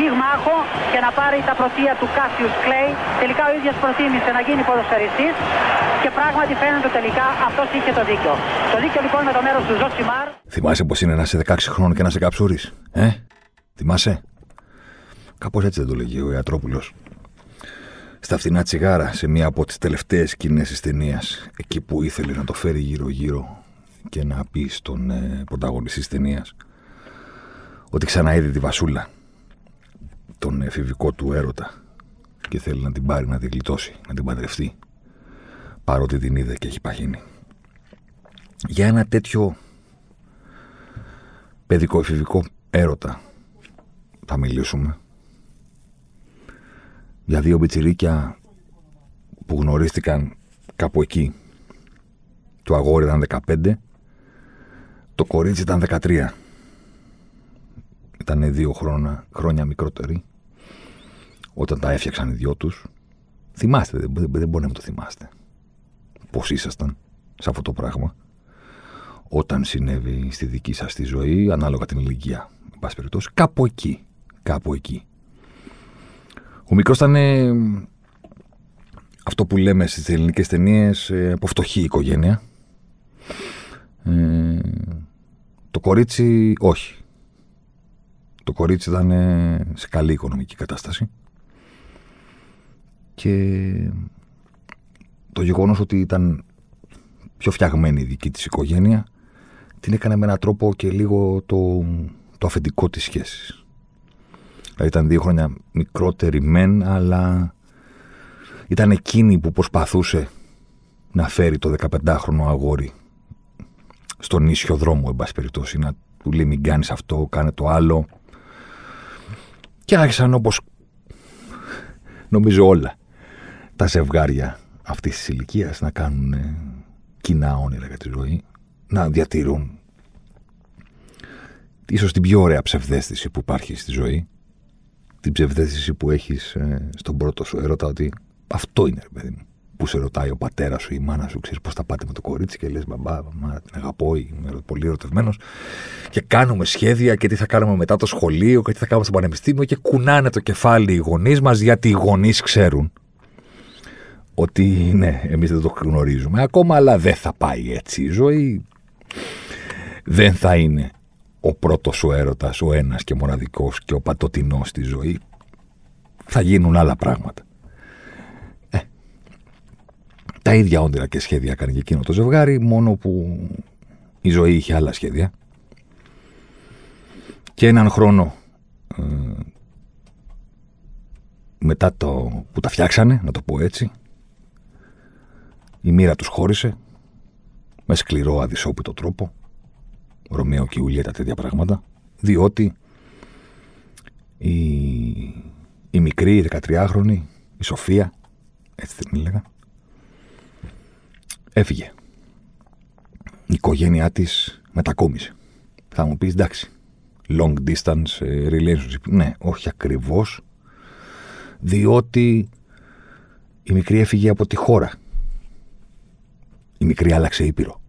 πυγμάχο και να πάρει τα πρωτεία του Κάσιους Κλέη. Τελικά ο ίδιος προτίμησε να γίνει ποδοσφαιριστής και πράγματι φαίνεται τελικά αυτός είχε το δίκιο. Το δίκιο λοιπόν με το μέρος του Ζωσιμάρ. Θυμάσαι πως είναι να είσαι 16 χρόνων και να σε καψούρεις, ε; Θυμάσαι; Κάπως έτσι δεν το λέγει ο Ιατρόπουλος στα φθηνά τσιγάρα σε μία από τις τελευταίες σκηνές της ταινίας εκεί που ήθελε να το φέρει γύρω γύρω και να πει στον ε, πρωταγωνιστή της ταινίας ότι ξαναείδε τη Βασούλα τον εφηβικό του έρωτα και θέλει να την πάρει να την γλιτώσει, να την παντρευτεί παρότι την είδε και έχει παχύνει. Για ένα τέτοιο παιδικό εφηβικό έρωτα θα μιλήσουμε για δύο μπιτσιρίκια που γνωρίστηκαν κάπου εκεί. Το αγόρι ήταν 15, το κορίτσι ήταν 13. Ήταν δύο χρόνια, χρόνια μικρότεροι όταν τα έφτιαξαν οι δυο τους. Θυμάστε, δεν, δεν, δεν μπορεί να το θυμάστε. Πώς ήσασταν σε αυτό το πράγμα όταν συνέβη στη δική σας τη ζωή, ανάλογα την ηλικία. πάση περιπτώσει, κάπου εκεί. Κάπου εκεί. Ο μικρός ήταν ε, αυτό που λέμε στις ελληνικές ταινίες ε, από φτωχή οικογένεια. Ε, το κορίτσι όχι. Το κορίτσι ήταν σε καλή οικονομική κατάσταση. Και το γεγονός ότι ήταν πιο φτιαγμένη η δική της οικογένεια την έκανε με έναν τρόπο και λίγο το, το αφεντικό της σχέσης. Δηλαδή ήταν δύο χρόνια μικρότερη μεν, αλλά ήταν εκείνη που προσπαθούσε να φέρει το 15χρονο αγόρι στον ίσιο δρόμο, εν πάση περιπτώσει, να του λέει μην κάνεις αυτό, κάνε το άλλο. Και άρχισαν όπως νομίζω όλα τα ζευγάρια αυτής της ηλικίας να κάνουν κοινά όνειρα για τη ζωή, να διατηρούν ίσως την πιο ωραία ψευδέστηση που υπάρχει στη ζωή, την ψευδέστηση που έχεις ε, στον πρώτο σου έρωτα ότι αυτό είναι, ρε παιδί μου. Που σε ρωτάει ο πατέρας σου ή η μάνα σου, ξέρεις πώς θα πάτε με το κορίτσι και λες: Μπαμπά, μαμά, την αγαπώ, είμαι πολύ ερωτευμένος. Και κάνουμε σχέδια και τι θα κάνουμε μετά το σχολείο και τι θα κάνουμε στο πανεπιστήμιο και κουνάνε το κεφάλι οι γονείς μας γιατί οι γονείς ξέρουν ότι ναι, εμείς δεν το γνωρίζουμε ακόμα, αλλά δεν θα πάει έτσι η ζωή. Δεν θα είναι ο πρώτος σου έρωτας, ο ένας και μοναδικός και ο πατοτινός στη ζωή, θα γίνουν άλλα πράγματα. Ε, τα ίδια όνειρα και σχέδια έκανε και εκείνο το ζευγάρι, μόνο που η ζωή είχε άλλα σχέδια. Και έναν χρόνο ε, μετά το που τα φτιάξανε, να το πω έτσι, η μοίρα τους χώρισε με σκληρό αδυσόπιτο τρόπο Ρωμαίο και Ιουλιέτα τέτοια πράγματα, διότι η, η μικρή, η 13χρονη, η Σοφία, έτσι την έλεγα, έφυγε. Η οικογένειά της μετακόμισε. Θα μου πεις, εντάξει, long distance ε, relationship. Ναι, όχι ακριβώς, διότι η μικρή έφυγε από τη χώρα. Η μικρή άλλαξε ήπειρο.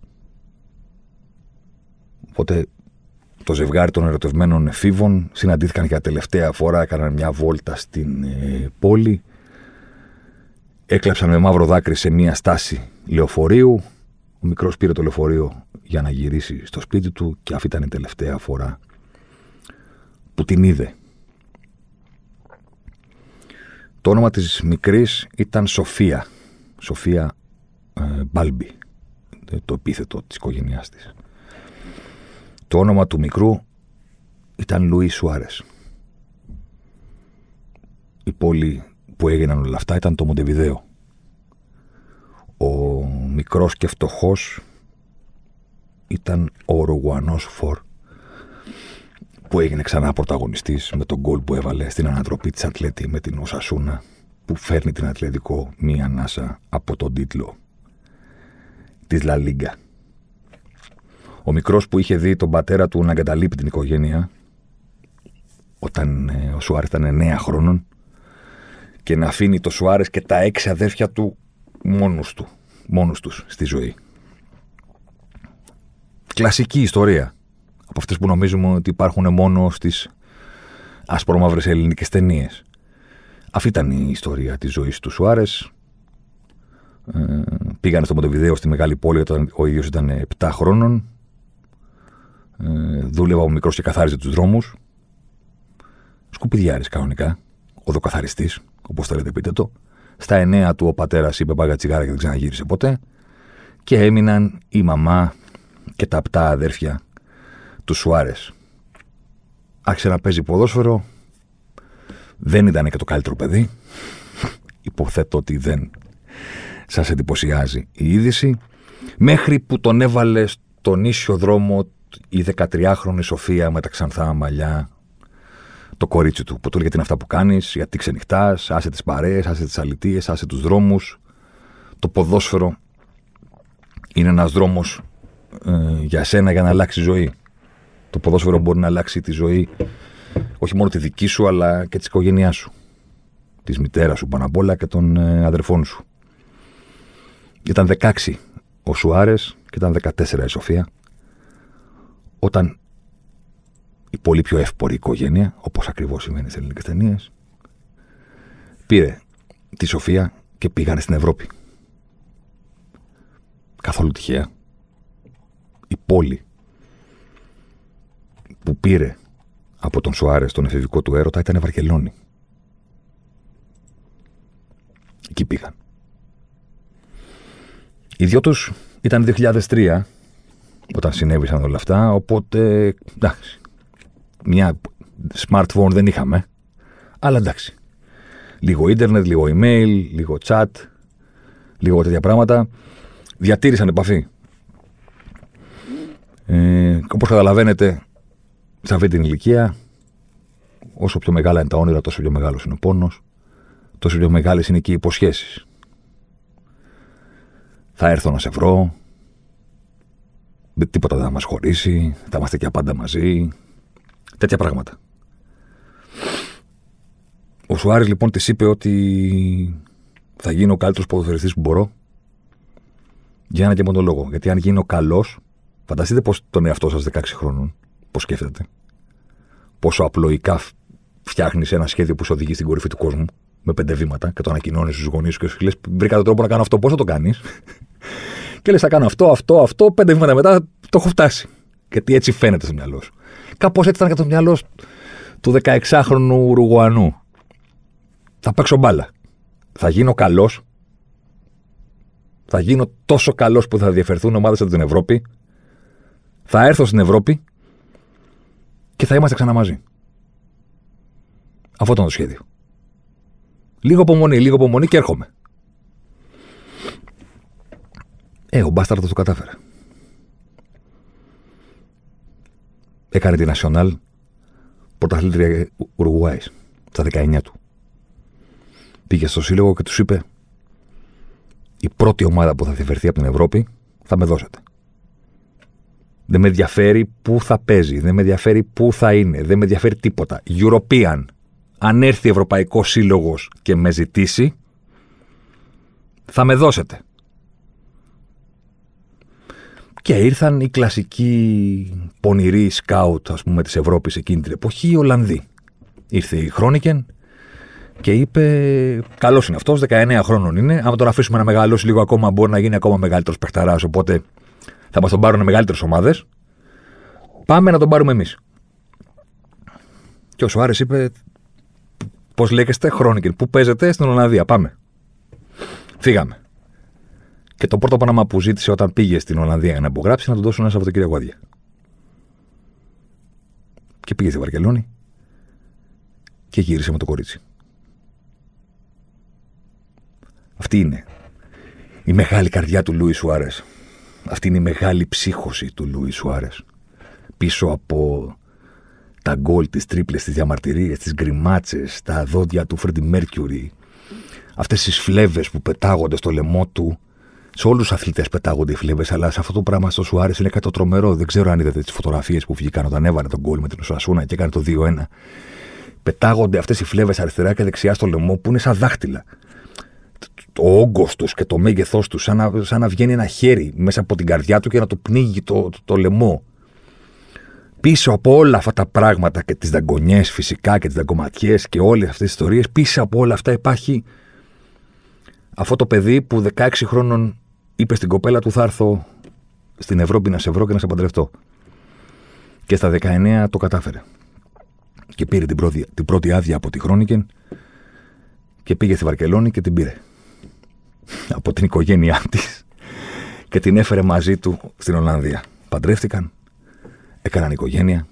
Οπότε το ζευγάρι των ερωτευμένων εφήβων συναντήθηκαν για τελευταία φορά, έκαναν μια βόλτα στην ε, πόλη. Έκλαψαν με μαύρο δάκρυ σε μια στάση λεωφορείου. Ο μικρός πήρε το λεωφορείο για να γυρίσει στο σπίτι του και αυτή ήταν η τελευταία φορά που την είδε. Το όνομα της μικρής ήταν Σοφία. Σοφία ε, Μπάλμπι, το επίθετο της οικογένειάς της. Το όνομα του μικρού ήταν Λουίς Σουάρες. Η πόλη που έγιναν όλα αυτά ήταν το Μοντεβιδέο. Ο μικρός και φτωχός ήταν ο Ρουγουανός Φορ που έγινε ξανά πρωταγωνιστής με τον γκολ που έβαλε στην ανατροπή της Ατλέτη με την Οσασούνα που που φέρνει την Ατλαντικό μία ανάσα από τον τίτλο της Λα Λίγκα. Ο μικρός που είχε δει τον πατέρα του να εγκαταλείπει την οικογένεια όταν ε, ο Σουάρες ήταν 9 χρόνων και να αφήνει το Σουάρες και τα έξι αδέρφια του μόνους του, μόνους τους στη ζωή. Κλασική ιστορία από αυτές που νομίζουμε ότι υπάρχουν μόνο στις ασπρόμαυρες ελληνικές ταινίες. Αυτή ήταν η ιστορία της ζωής του Σουάρες. Ε, πήγανε στο Μοντεβιδέο στη μεγάλη πόλη όταν ο ίδιος ήταν 7 χρόνων. Ε, δούλευε από μικρός και καθάριζε τους δρόμους. Σκουπιδιάρης κανονικά. Οδοκαθαριστής, όπως θέλετε πείτε το. Στα εννέα του ο πατέρας είπε πάγα τσιγάρα και δεν ξαναγύρισε ποτέ. Και έμειναν η μαμά και τα απτά αδέρφια του Σουάρες. Άρχισε να παίζει ποδόσφαιρο. Δεν ήταν και το καλύτερο παιδί. Υποθέτω ότι δεν σας εντυπωσιάζει η είδηση. Μέχρι που τον έβαλε στον ίσιο δρόμο η 13χρονη Σοφία με τα ξανθά μαλλιά το κορίτσι του. Που του έλεγε τι είναι αυτά που κάνεις, γιατί ξενυχτάς, άσε τις παρέες, άσε τις αλητίες, άσε τους δρόμους. Το ποδόσφαιρο είναι ένας δρόμος ε, για σένα για να αλλάξει ζωή. Το ποδόσφαιρο μπορεί να αλλάξει τη ζωή όχι μόνο τη δική σου, αλλά και της οικογένειάς σου. Της μητέρας σου πάνω απ' όλα και των ε, αδερφών σου. Ήταν 16 ο Σουάρες και ήταν 14 η Σοφία. Όταν η πολύ πιο εύπορη οικογένεια, όπως ακριβώς σημαίνει στι ελληνικές ταινίες, πήρε τη Σοφία και πήγανε στην Ευρώπη. Καθόλου τυχαία. Η πόλη που πήρε από τον Σοάρε τον εφηβικό του έρωτα ήταν Βαρκελόνη. Εκεί πήγαν. Οι δυο τους ήταν 2003 όταν συνέβησαν όλα αυτά, οπότε εντάξει, μια smartphone δεν είχαμε, αλλά εντάξει. Λίγο ίντερνετ, λίγο email, λίγο chat, λίγο τέτοια πράγματα. Διατήρησαν επαφή. Ε, όπως καταλαβαίνετε, σε αυτή την ηλικία, όσο πιο μεγάλα είναι τα όνειρα, τόσο πιο μεγάλος είναι ο πόνος, τόσο πιο μεγάλες είναι και οι υποσχέσεις. Θα έρθω να σε βρω, τίποτα δεν θα μας χωρίσει, θα είμαστε και πάντα μαζί. Τέτοια πράγματα. Ο Σουάρης λοιπόν της είπε ότι θα γίνω ο καλύτερος ποδοσφαιριστής που μπορώ για ένα και μόνο λόγο. Γιατί αν γίνω καλός, φανταστείτε πώ τον εαυτό σας 16 χρόνων Πώ σκέφτεται. Πόσο απλοϊκά φτιάχνεις ένα σχέδιο που σε οδηγεί στην κορυφή του κόσμου με πέντε βήματα και το ανακοινώνεις στους γονείς σου και σου λε: Βρήκα τον τρόπο να κάνω αυτό, πώς θα το κάνεις; Και λες: Θα κάνω αυτό, αυτό, αυτό, πέντε βήματα μετά το έχω φτάσει. Γιατί έτσι φαίνεται στο μυαλό σου. Κάπως έτσι ήταν και το μυαλό του 16χρονου Ρουγουανού. Θα παίξω μπάλα. Θα γίνω καλός. Θα γίνω τόσο καλός που θα διαφερθούν ομάδες από την Ευρώπη. Θα έρθω στην Ευρώπη και θα είμαστε ξανά μαζί. Αυτό ήταν το σχέδιο. Λίγο απομονή, λίγο απομονή και έρχομαι. Ε, ο Μπάσταρτο το κατάφερε. Έκανε τη National πρωταθλήτρια Ουρουγουάης στα 19 του. Πήγε στο σύλλογο και τους είπε: Η πρώτη ομάδα που θα διαφερθεί από την Ευρώπη θα με δώσετε. Δεν με ενδιαφέρει πού θα παίζει. Δεν με ενδιαφέρει πού θα είναι. Δεν με ενδιαφέρει τίποτα. European. Αν έρθει Ευρωπαϊκός Σύλλογος και με ζητήσει, θα με δώσετε. Και ήρθαν οι κλασικοί πονηροί σκάουτ, ας πούμε, της Ευρώπης εκείνη την εποχή, οι Ολλανδοί. Ήρθε η Χρόνικεν και είπε: Καλός είναι αυτός, 19 χρόνων είναι. Άμα τον αφήσουμε να μεγαλώσει λίγο ακόμα, μπορεί να γίνει ακόμα μεγαλύτερος παιχταράς. Οπότε θα μας τον πάρουν μεγαλύτερες ομάδες. Πάμε να τον πάρουμε εμείς. Και ο Σουάρες είπε, Πώς λέγεστε, Χρόνικεν, πού παίζετε στην Ολλανδία. Πάμε. Φύγαμε. Και το πρώτο πράγμα που ζήτησε όταν πήγε στην Ολλανδία για να υπογράψει να του δώσουν ένα Σαββατοκύριακο άδεια. Και πήγε στη Βαρκελόνη και γύρισε με το κορίτσι. Αυτή είναι η μεγάλη καρδιά του Λούι Σουάρες. Αυτή είναι η μεγάλη ψύχωση του Λούι Σουάρες. Πίσω από τα γκολ, τις τρίπλες, τις διαμαρτυρίες, τις γκριμάτσες, τα δόντια του Φρέντι Μέρκιουρι, αυτές τις φλέβες που πετάγονται στο λαιμό του. Σε όλους τους αθλητές πετάγονται οι φλέβες, αλλά σε αυτό το πράγμα στο Σουάρες είναι κάτι το τρομερό. Δεν ξέρω αν είδατε τις φωτογραφίες που βγήκαν όταν έβαλε τον γκολ με την Ουσασούνα και έκανε το 2-1. Πετάγονται αυτές οι φλέβες αριστερά και δεξιά στο λαιμό που είναι σαν δάχτυλα. Το όγκος τους και το μέγεθός τους, σαν, να, σαν να βγαίνει ένα χέρι μέσα από την καρδιά του και να το πνίγει το, το, το λαιμό. Πίσω από όλα αυτά τα πράγματα και τις δαγκονιές φυσικά και τις δαγκωματιές και όλες αυτές τις ιστορίες, πίσω από όλα αυτά υπάρχει αυτό το παιδί που 16 χρόνων είπε στην κοπέλα του θα έρθω στην Ευρώπη να σε βρω και να σε παντρευτώ. Και στα 19 το κατάφερε. Και πήρε την πρώτη, την πρώτη άδεια από τη Χρόνικεν και πήγε στη Βαρκελόνη και την πήρε. από την οικογένειά της και την έφερε μαζί του στην Ολλανδία. Παντρεύτηκαν, έκαναν οικογένεια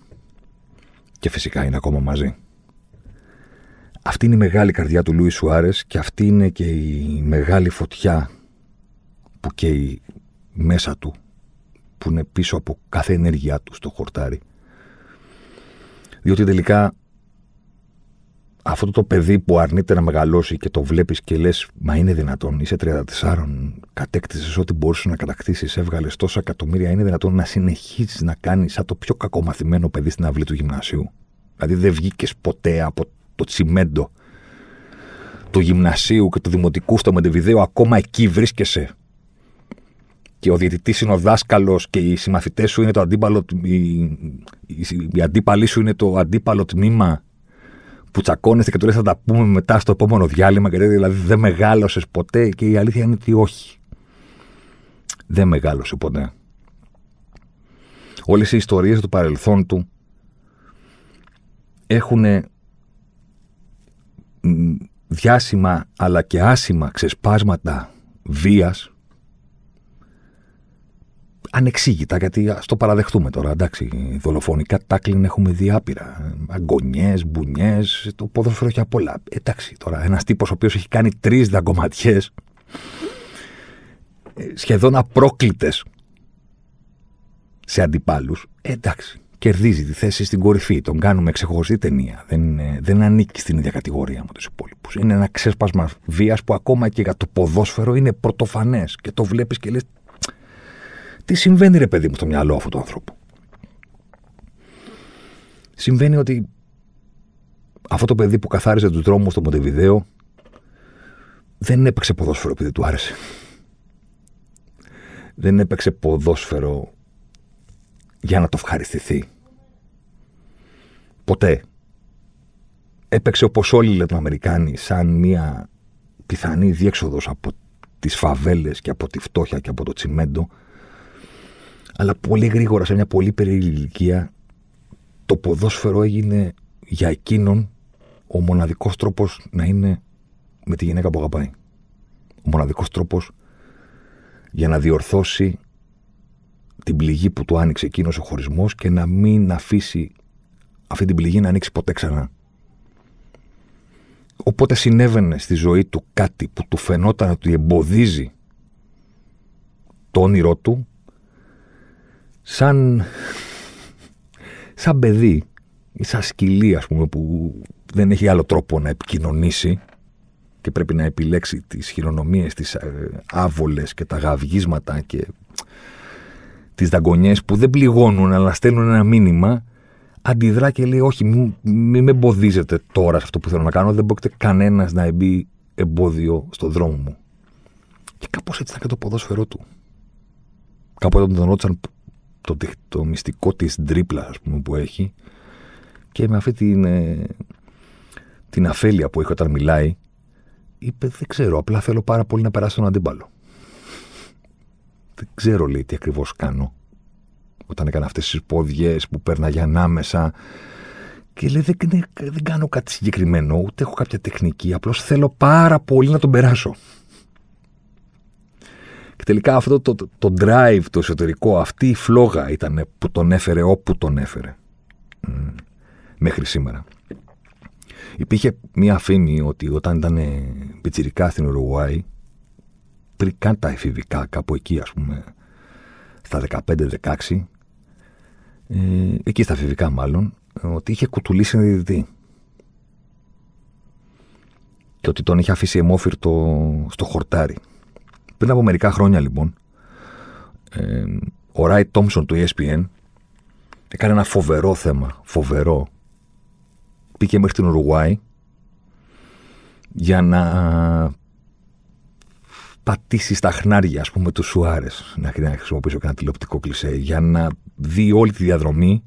και φυσικά είναι ακόμα μαζί. Αυτή είναι η μεγάλη καρδιά του Λούι Σουάρες και αυτή είναι και η μεγάλη φωτιά που καίει μέσα του, που είναι πίσω από κάθε ενέργειά του στο χορτάρι. Διότι τελικά αυτό το παιδί που αρνείται να μεγαλώσει και το βλέπεις και λες, Μα είναι δυνατόν, είσαι 34, κατέκτησες ό,τι μπορούσες να κατακτήσεις, έβγαλες τόσα εκατομμύρια. Είναι δυνατόν να συνεχίσει να κάνεις σαν το πιο κακομαθημένο παιδί στην αυλή του γυμνασίου. Δηλαδή δεν βγήκες ποτέ από το τσιμέντο του γυμνασίου και του δημοτικού στο Μεντεβιδέο, ακόμα εκεί βρίσκεσαι. Και ο διαιτητής είναι ο δάσκαλος και οι συμμαθητές σου είναι το αντίπαλο. Οι, οι, οι αντίπαλοι σου είναι το αντίπαλο τμήμα που τσακώνεστε και του λες θα τα πούμε μετά στο επόμενο διάλειμμα. Και δηλαδή δεν μεγάλωσες ποτέ. Και η αλήθεια είναι ότι όχι. Δεν μεγάλωσε ποτέ. Όλες οι ιστορίες του παρελθόν του έχουν διάσημα αλλά και άσημα ξεσπάσματα βίας ανεξήγητα, γιατί ας το παραδεχτούμε τώρα. Εντάξει, δολοφονικά τάκλιν έχουμε δει άπειρα. Αγκονιές, μπουνιές, το ποδόσφαιρο έχει απ' όλα. Εντάξει, τώρα ένας τύπος ο οποίος έχει κάνει τρεις δαγκωματιές, ε, σχεδόν απρόκλητες σε αντιπάλους. Εντάξει, κερδίζει τη θέση στην κορυφή. Τον κάνουμε ξεχωριστή ταινία. Δεν, δεν ανήκει στην ίδια κατηγορία με τους υπόλοιπους. Είναι ένα ξέσπασμα βίας που ακόμα και για το ποδόσφαιρο είναι πρωτοφανές. Και το βλέπεις και λες, τι συμβαίνει, ρε παιδί μου, στο μυαλό αυτού του ανθρώπου; Συμβαίνει ότι αυτό το παιδί που καθάριζε τους δρόμους στο Μοντεβιδέο δεν έπαιξε ποδόσφαιρο επειδή του άρεσε. Δεν έπαιξε ποδόσφαιρο για να το ευχαριστηθεί. Ποτέ. Έπαιξε όπως όλοι οι Λατινοαμερικάνοι σαν μια πιθανή διέξοδος από τις φαβέλες και από τη φτώχεια και από το τσιμέντο αλλά πολύ γρήγορα σε μια πολύ περίεργη ηλικία το ποδόσφαιρο έγινε για εκείνον ο μοναδικός τρόπος να είναι με τη γυναίκα που αγαπάει. Ο μοναδικός τρόπος για να διορθώσει την πληγή που του άνοιξε εκείνος ο χωρισμός και να μην αφήσει αυτή την πληγή να ανοίξει ποτέ ξανά. Οπότε συνέβαινε στη ζωή του κάτι που του φαινόταν ότι εμποδίζει το όνειρό του σαν, σαν παιδί ή σαν σκυλί ας πούμε που δεν έχει άλλο τρόπο να επικοινωνήσει και πρέπει να επιλέξει τις χειρονομίες, τις ε, άβολες και τα γαυγίσματα και τις δαγκονιές που δεν πληγώνουν αλλά στέλνουν ένα μήνυμα αντιδρά και λέει όχι μην, μην με εμποδίζετε τώρα σε αυτό που θέλω να κάνω δεν μπορείτε κανένας να εμπεί εμπόδιο στο δρόμο μου και κάπως έτσι ήταν και το ποδόσφαιρό του. Κάπου όταν τον ρώτησαν το, το μυστικό της ντρίπλα ας πούμε, που έχει. Και με αυτή την, ε, την αφέλεια που έχει όταν μιλάει είπε δεν ξέρω απλά θέλω πάρα πολύ να περάσω τον αντίπαλο δεν ξέρω λέει τι ακριβώς κάνω. Όταν έκανα αυτές τις ποδιές που πέρναγε ανάμεσα και λέει δεν, δεν κάνω κάτι συγκεκριμένο ούτε έχω κάποια τεχνική απλώς θέλω πάρα πολύ να τον περάσω και τελικά αυτό το, το, το drive, το εσωτερικό, αυτή η φλόγα ήταν που τον έφερε όπου τον έφερε. Μέχρι σήμερα. Υπήρχε μία φήμη ότι όταν ήταν πιτσιρικά στην Ουρουγουάη, πριν καν τα εφηβικά, κάπου εκεί ας πούμε, στα 15-16, ε, εκεί στα εφηβικά μάλλον, ότι είχε κουτουλήσει ένα διαιτητή. και ότι τον είχε αφήσει αιμόφυρτο στο χορτάρι. Πριν από μερικά χρόνια λοιπόν, ε, ο Ράι Τόμσον του ESPN έκανε ένα φοβερό θέμα, φοβερό. Πήγε μέχρι την Ουρουγουάη για να πατήσει στα χνάρια, ας πούμε, του Σουάρες. Να χρησιμοποιήσω και ένα τηλεοπτικό κλισέ. Για να δει όλη τη διαδρομή,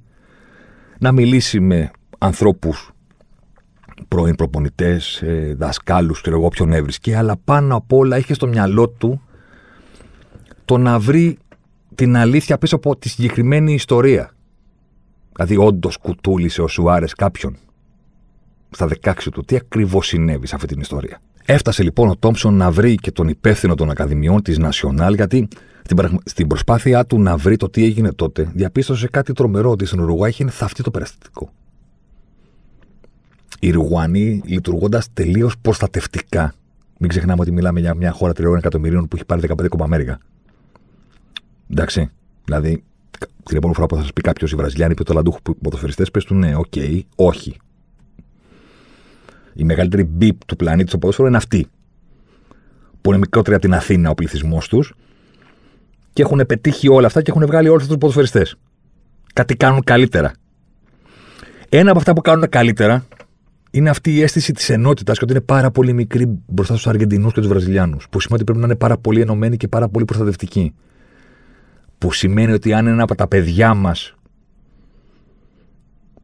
να μιλήσει με ανθρώπους πρώην προπονητές, ε, δασκάλους, ξέρω εγώ ποιον έβρισκε, αλλά πάνω απ' όλα είχε στο μυαλό του το να βρει την αλήθεια πίσω από τη συγκεκριμένη ιστορία. Δηλαδή, όντως κουτούλησε ο Σουάρες κάποιον στα 16 του. Τι ακριβώς συνέβη σε αυτή την ιστορία. Έφτασε λοιπόν ο Τόμψον να βρει και τον υπεύθυνο των Ακαδημιών της Νασιονάλ, γιατί στην προσπάθειά του να βρει το τι έγινε τότε, διαπίστωσε κάτι τρομερό ότι στην Ουρουγουά είχε θαφτεί το περιστατικό. Οι Ουρουγουανοί λειτουργώντας τελείως προστατευτικά. Μην ξεχνάμε ότι μιλάμε για μια χώρα τριών εκατομμυρίων που έχει πάρει 15 Αμέρικα. Εντάξει. Δηλαδή, την επόμενη φορά που θα σας πει κάποιος οι Βραζιλιάνοι πολυταλαντούχοι ποδοσφαιριστές, πες του ναι, okay, όχι. Η μεγαλύτερη μπίπ του πλανήτη στο ποδόσφαιρο είναι αυτή. Που είναι μικρότερη από την Αθήνα ο πληθυσμός τους και έχουν πετύχει όλα αυτά και έχουν βγάλει όλους αυτούς τους ποδοσφαιριστές. Κάτι κάνουν καλύτερα. Ένα από αυτά που κάνουν καλύτερα είναι αυτή η αίσθηση της ενότητας και ότι είναι πάρα πολύ μικρή μπροστά στους Αργεντινούς και τους Βραζιλιάνους. Που σημαίνει ότι πρέπει να είναι πάρα πολύ ενωμένοι και πάρα πολύ προστατευτικοί. Που σημαίνει ότι αν ένα από τα παιδιά μας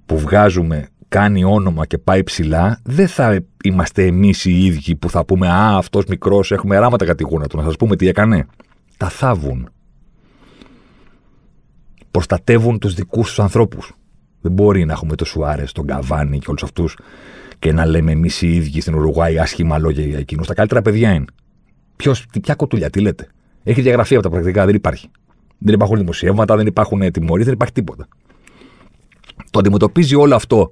που βγάζουμε κάνει όνομα και πάει ψηλά, δεν θα είμαστε εμείς οι ίδιοι που θα πούμε Α, αυτός μικρός, έχουμε ράματα κατά τη γούνα του. Να σας πούμε τι έκανε. Τα θάβουν. Προστατεύουν τους δικούς τους ανθρώπους. Δεν μπορεί να έχουμε το Σουάρες, τον Καβάνη και όλους αυτούς και να λέμε εμείς οι ίδιοι στην Ουρουγουάη άσχημα λόγια για εκείνους. Τα καλύτερα παιδιά είναι. Ποιος, ποια κοτούλια, τι λέτε. Έχει διαγραφεί από τα πρακτικά, δεν υπάρχει. Δεν υπάρχουν δημοσιεύματα, δεν υπάρχουν τιμωρίες, δεν υπάρχει τίποτα. Το αντιμετωπίζει όλο αυτό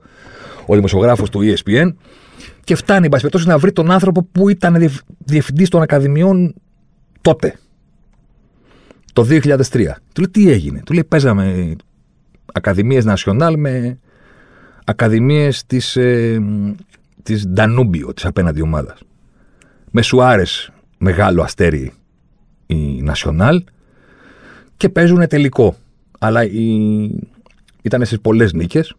ο δημοσιογράφος του ESPN και φτάνει, εν να βρει τον άνθρωπο που ήταν διευθυντής των Ακαδημιών τότε. Το 2003. Του λέει τι έγινε; Του λέει παίζαμε Ακαδημίες Νασιονάλ με Ακαδημίες της, ε, της Ντανούμπιο, της απέναντι ομάδας. Με Σουάρες μεγάλο αστέρι η Νασιονάλ και παίζουν τελικό. Αλλά η... ήταν στις πολλές νίκες.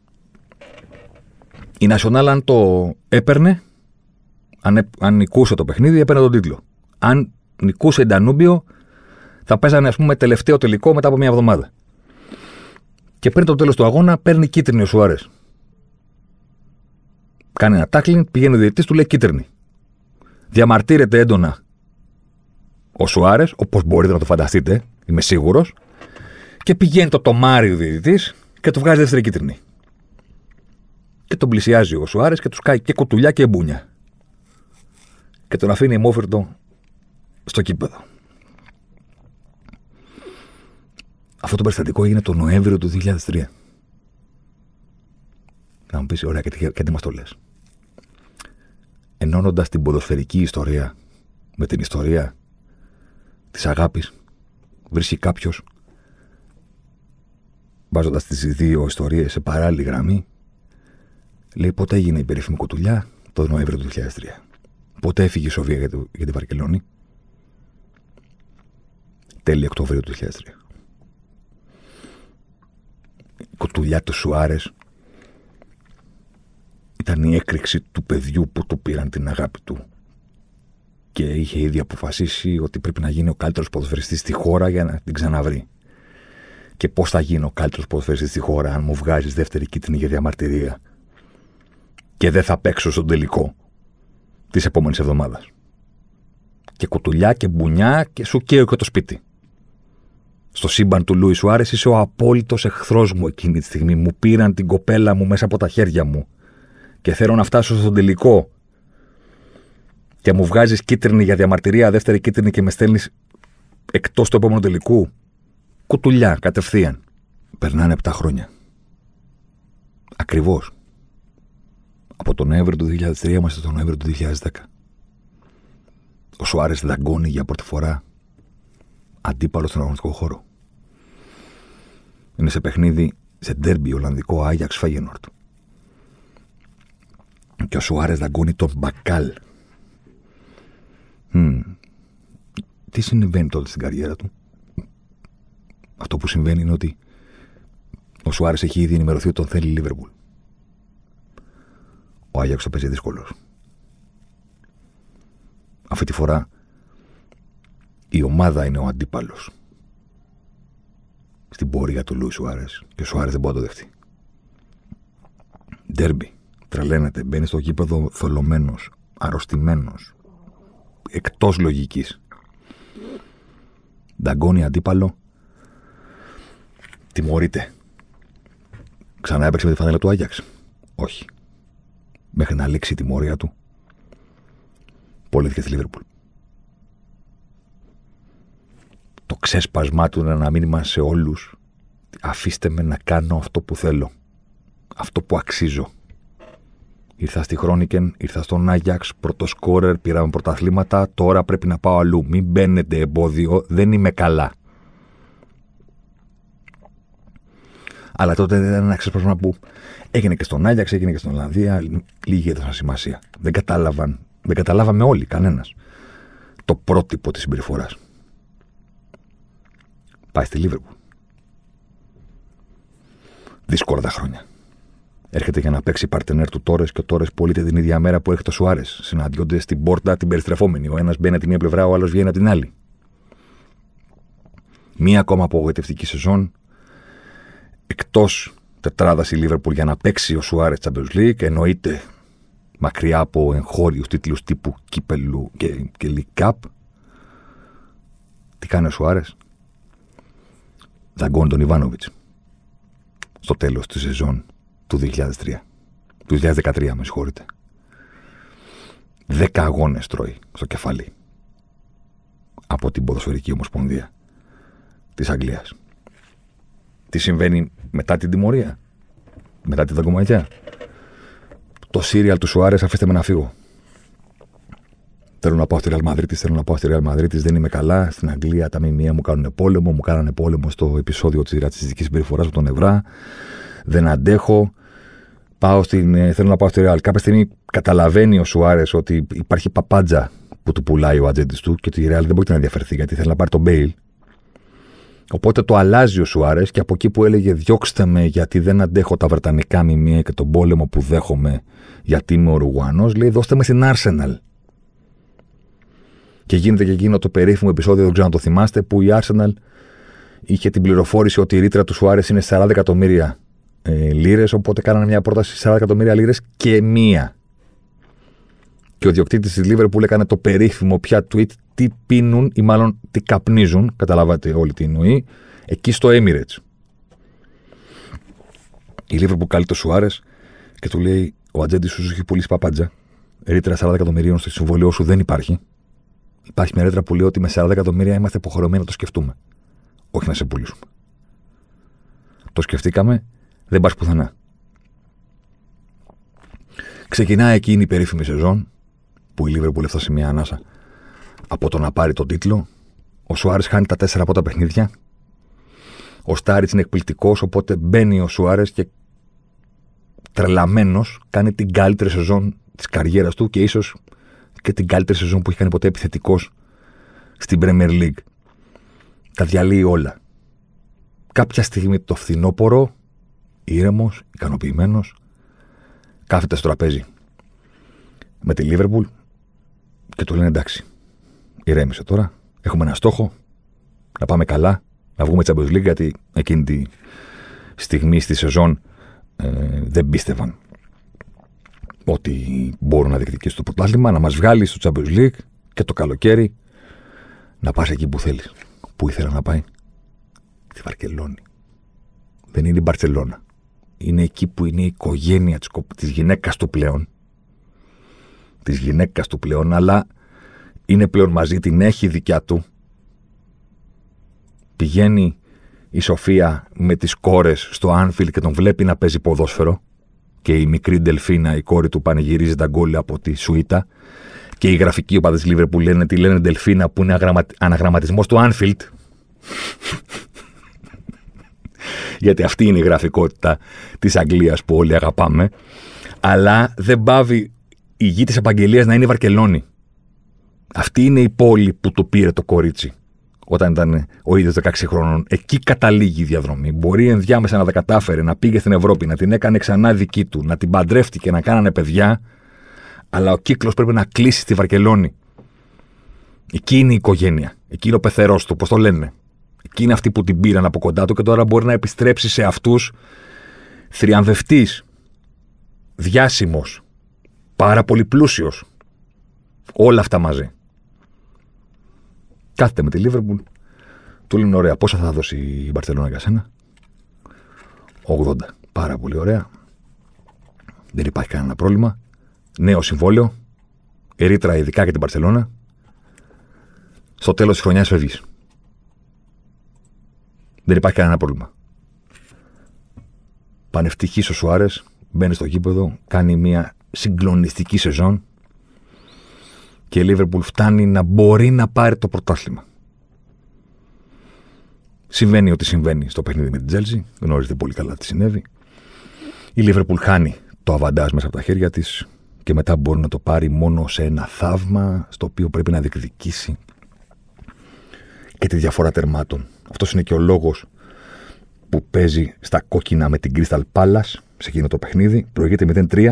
Η Νασιονάλ, αν το έπαιρνε, αν, αν νικούσε το παιχνίδι, έπαιρνε τον τίτλο. Αν νικούσε η Ντανούμπιο, θα παίζανε, ας πούμε, τελευταίο τελικό μετά από μια εβδομάδα. Και πριν το τέλος του αγώνα, παίρνει κίτρινη ο Σουάρες. Κάνει ένα τάκλιν, πηγαίνει ο διαιτητής, του λέει κίτρινη. Διαμαρτύρεται έντονα ο Σουάρες, όπως μπορείτε να το φανταστείτε, είμαι σίγουρος, και πηγαίνει το τομάρι ο διαιτητής και του βγάζει δεύτερη κίτρινη. Και τον πλησιάζει ο Σουάρες και τους κάνει και κοτουλιά και μπούνια. Και τον αφήνει εμόφερτο στο κήπεδο. Αυτό το περιστατικό έγινε το Νοέμβριο του 2003. Να μου πεις, ωραία, και, τι μας το λες. Ενώνοντας την ποδοσφαιρική ιστορία με την ιστορία της αγάπης, βρίσκει κάποιος, βάζοντας τις δύο ιστορίες σε παράλληλη γραμμή, λέει πότε έγινε η περίφημη κουτουλιά, το Νοέμβριο του 2003. Πότε έφυγε η Σοβία για, για τη Βαρκελόνη, τέλη Οκτωβρίου του 2003. Η κουτουλιά του Σουάρες ήταν η έκρηξη του παιδιού που του πήραν την αγάπη του και είχε ήδη αποφασίσει ότι πρέπει να γίνει ο καλύτερος ποδοσφαιριστής στη χώρα για να την ξαναβρει. Και πώς θα γίνει ο καλύτερος ποδοσφαιριστής στη χώρα αν μου βγάζεις δεύτερη κίτρινη για διαμαρτυρία και δεν θα παίξω στον τελικό της επόμενης εβδομάδας. Και κουτουλιά και μπουνιά και σου καίω και το σπίτι. Στο σύμπαν του Λούις Σουάρες είσαι ο απόλυτος εχθρός μου εκείνη τη στιγμή. Μου πήραν την κοπέλα μου μέσα από τα χέρια μου και θέλω να φτάσω στον τελικό και μου βγάζεις κίτρινη για διαμαρτυρία, δεύτερη κίτρινη και με στέλνεις εκτός του επόμενου τελικού. Κουτουλιά, κατευθείαν. Περνάνε 7 χρόνια. Ακριβώς. Από τον Νοέμβριο του 2003 είμαστε τον Νοέμβριο του 2010. Ο Σουάρες δαγκώνει για πρώτη φορά αντίπαλο στον αγωνιστικό χώρο. Είναι σε παιχνίδι σε ντέρμπι Ολλανδικό Άγιαξ Φέγενορτ. Και ο Σουάρες δαγκώνει τον Μπακάλ Τι συμβαίνει τότε στην καριέρα του; Αυτό που συμβαίνει είναι ότι ο Σουάρες έχει ήδη ενημερωθεί ότι τον θέλει η Λίβερπουλ. Ο Άγιαξ το παίζει δύσκολος. Αυτή τη φορά η ομάδα είναι ο αντίπαλος στην πορεία του Λούι Σουάρες και ο Σουάρες δεν μπορεί να το δεχτεί. Ντέρμπι. Τρελαίνεται. Μπαίνει στο γήπεδο θολωμένος, αρρωστημένος, εκτός λογικής. Νταγκώνει αντίπαλο. Τιμωρείται. Ξανά έπαιξε με τη φανέλα του Άγιαξ. Όχι. Μέχρι να λήξει η τιμωρία του, πωλήθηκε στη Λίβερπουλ. Το ξέσπασμά του είναι ένα μήνυμα σε όλους. Αφήστε με να κάνω αυτό που θέλω. Αυτό που αξίζω. Ήρθα στη Χρόνικεν, ήρθα στον Άγιαξ, πρωτοσκόρερ, πήραμε πρωταθλήματα, τώρα πρέπει να πάω αλλού. Μην μπαίνετε εμπόδιο, δεν είμαι καλά. Αλλά τότε δεν ήταν ένα ξέσπασμα που έγινε και στον Άγιαξ, έγινε και στην Ολλανδία, λίγοι έδωσαν σημασία. Δεν κατάλαβαν, δεν καταλάβαμε όλοι, κανένας. Το πρότυπο της συμπεριφοράς. Πάει στη Λίβερπουλ. Δύσκολα τα χρόνια. Έρχεται για να παίξει παρτενέρ του Τόρες και ο Τόρες πωλείται την ίδια μέρα που έρχεται ο Σουάρες. Συναντιόνται στην πόρτα την περιστρεφόμενη. Ο ένας μπαίνει από τη μία πλευρά, ο άλλος βγαίνει από την άλλη. Μία ακόμα απογοητευτική σεζόν. Εκτός τετράδας η Λίβερπουλ για να παίξει ο Σουάρες Champions League. Εννοείται μακριά από εγχώριους τίτλους τύπου κύπελου και, και League Cup. Τι κάνει ο Σουάρες; Δαγκώνει τον Ιβάνοβιτς. Στο τέλος της σεζόν του 2003. Του 2013, με συγχωρείτε. Δέκα αγώνες τρώει στο κεφάλι από την Ποδοσφαιρική Ομοσπονδία της Αγγλίας. Τι συμβαίνει μετά την τιμωρία, μετά την δαγκωματιά; Το σύριαλ του Σουάρες, αφήστε με να φύγω. Θέλω να πάω στη Real Madrid, θέλω να πάω στη Real Madrid, δεν είμαι καλά. Στην Αγγλία τα μηνύα μου κάνουν πόλεμο, μου κάνανε πόλεμο στο επεισόδιο της ρατσιστικής συμπεριφοράς με τον Ευρά. Δεν αντέχω. Πάω στην, ε, θέλω να πάω στη Real. Κάποια στιγμή καταλαβαίνει ο Σουάρες ότι υπάρχει παπάντζα που του πουλάει ο ατζέντης του και ότι η Real δεν μπορεί να ενδιαφερθεί γιατί θέλει να πάρει τον Μπέιλ. Οπότε το αλλάζει ο Σουάρες και από εκεί που έλεγε Διώξτε με γιατί δεν αντέχω τα βρετανικά μημία και τον πόλεμο που δέχομαι γιατί είμαι ο Ρουγουάνο, λέει Δώστε με στην Arsenal. Και γίνεται και εκείνο το περίφημο επεισόδιο, δεν ξέρω αν το θυμάστε, που η Arsenal είχε την πληροφόρηση ότι η ρήτρα του Σουάρε είναι 40 εκατομμύρια ε, λίρες. Οπότε κάνανε μια πρόταση 40 εκατομμύρια λίρες και μία. Και ο διοκτήτης της Λίβερπουλ έκανε το περίφημο πια tweet τι πίνουν ή μάλλον τι καπνίζουν, καταλάβατε όλη την εννοεί, εκεί στο Emirates. Η Λίβερπουλ καλεί το Σουάρε και του λέει: Ο ατζέντη σου έχει πουλήσει παπάντζα. Ρήτρα 40 εκατομμυρίων στο συμβολίο σου δεν υπάρχει. Υπάρχει μια ρήτρα που λέει ότι με 40 εκατομμύρια είμαστε υποχρεωμένοι να το σκεφτούμε. Όχι να σε πουλήσουμε. Το σκεφτήκαμε, δεν πας πουθενά. Ξεκινάει εκείνη η περίφημη σεζόν που η Λίβερπουλ έφτασε μια ανάσα από το να πάρει τον τίτλο. Ο Σουάρες χάνει τα τέσσερα από τα παιχνίδια. Ο Στάριτς είναι εκπληκτικός, οπότε μπαίνει ο Σουάρες και τρελαμένος κάνει την καλύτερη σεζόν της καριέρας του και ίσως και την καλύτερη σεζόν που έχει κάνει ποτέ επιθετικός στην Premier League. Τα διαλύει όλα. Κάποια στιγμή το φθινόπωρο, ήρεμος, ικανοποιημένος, κάθεται στο τραπέζι με τη Λίβερπουλ και του λένε εντάξει, ηρέμησε τώρα. Έχουμε ένα στόχο, να πάμε καλά, να βγούμε Champions League, γιατί εκείνη τη στιγμή στη σεζόν ε, δεν πίστευαν ότι μπορούν να διεκδικήσουν το πρωτάθλημα, να μας βγάλεις στο Champions League και το καλοκαίρι να πας εκεί που θέλεις. Πού ήθελα να πάει, στη Βαρκελόνη. Δεν είναι η Μπαρσελόνα. Είναι εκεί που είναι η οικογένεια της γυναίκας του πλέον. Της γυναίκας του πλέον, αλλά είναι πλέον μαζί, την έχει δικιά του. Πηγαίνει η Σοφία με τις κόρες στο Άνφιλ και τον βλέπει να παίζει ποδόσφαιρο και η μικρή Ντελφίνα, η κόρη του, πανηγυρίζει τα γκολ από τη Σουίτα. Και οι γραφικοί οπαδέ Λίβερ που λένε τι λένε Ντελφίνα, που είναι αναγραμματισμός του Άνφιλτ. Γιατί αυτή είναι η γραφικότητα της Αγγλίας που όλοι αγαπάμε. Αλλά δεν πάβει η γη της επαγγελίας να είναι η Βαρκελόνη. Αυτή είναι η πόλη που το πήρε το κορίτσι όταν ήταν ο ίδιος 16 χρόνων. Εκεί καταλήγει η διαδρομή. Μπορεί ενδιάμεσα να τα κατάφερε, να πήγε στην Ευρώπη, να την έκανε ξανά δική του, να την παντρεύτηκε, να κάνανε παιδιά, αλλά ο κύκλος πρέπει να κλείσει στη Βαρκελόνη. Εκεί είναι η οικογένεια. Εκεί είναι ο πεθερός του, πώς το λένε. Εκεί είναι αυτοί που την πήραν από κοντά του και τώρα μπορεί να επιστρέψει σε αυτούς θριαμβευτής, διάσημος, πάρα πολύ πλούσιος. Όλα αυτά μαζί. Κάθεται με τη Λίβερπουλ, του λένε ωραία, πόσα θα δώσει η Μπαρσελόνα για σένα; 80. Πάρα πολύ ωραία. Δεν υπάρχει κανένα πρόβλημα. Νέο συμβόλαιο. Ερήτρα ειδικά για την Μπαρσελόνα. Στο τέλος της χρονιάς φεύγεις. Δεν υπάρχει κανένα πρόβλημα. Πανευτυχής ο Σουάρες μπαίνει στο γήπεδο, κάνει μια συγκλονιστική σεζόν και η Λίβερπουλ φτάνει να μπορεί να πάρει το πρωτάθλημα. Συμβαίνει ό,τι συμβαίνει στο παιχνίδι με την Τζέλζη. Γνωρίζετε πολύ καλά τι συνέβη. Η Λίβερπουλ χάνει το αβαντάζ μέσα από τα χέρια της και μετά μπορεί να το πάρει μόνο σε ένα θαύμα στο οποίο πρέπει να διεκδικήσει και τη διαφορά τερμάτων. Αυτός είναι και ο λόγος που παίζει στα κόκκινα με την Crystal Palace σε εκείνο το παιχνίδι. Προηγείται 0-3.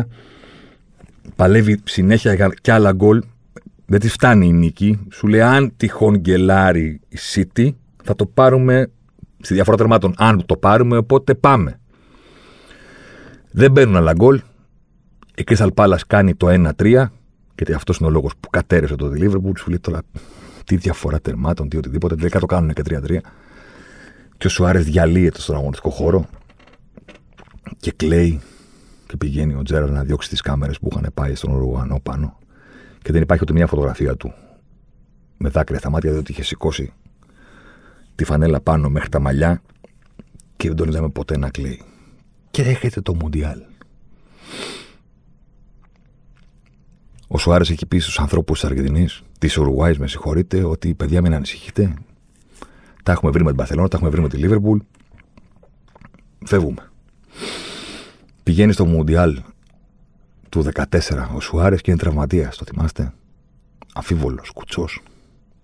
Παλεύει συνέχεια για κι άλλα γκολ δεν τη φτάνει η νίκη. Σου λέει αν τυχόν γκελάρει η City, θα το πάρουμε στη διαφορά τερμάτων. Αν το πάρουμε, οπότε πάμε. Δεν μπαίνουν άλλα γκολ. Η Crystal Palace κάνει το 1-3, γιατί αυτός είναι ο λόγος που κατέρεσε το Liverpool. Σου λέει τώρα τι διαφορά τερμάτων, τι οτιδήποτε. Τελικά το κάνουν και 3-3. Και ο Σουάρες διαλύεται στον αγωνιστικό χώρο και κλαίει και πηγαίνει ο Τζέραρ να διώξει τις κάμερες που είχαν πάει στον Ουρουγανό πάνω και δεν υπάρχει ούτε μια φωτογραφία του με δάκρυα στα μάτια, διότι είχε σηκώσει τη φανέλα πάνω μέχρι τα μαλλιά και δεν τον είδαμε ποτέ να κλαίει. Και έρχεται το Μουντιάλ. Ο Σουάρες έχει πει στους ανθρώπους της Αργεντινής, της Ουρουάη, με συγχωρείτε, ότι παιδιά μην ανησυχείτε. Τα έχουμε βρει με την Παθελόνα, τα έχουμε βρει με τη Λίβερπουλ. Φεύγουμε. Πηγαίνει στο Μουντιάλ του 14 ο Σουάρες και είναι τραυματίας, το θυμάστε; Αφίβολο, κουτσός.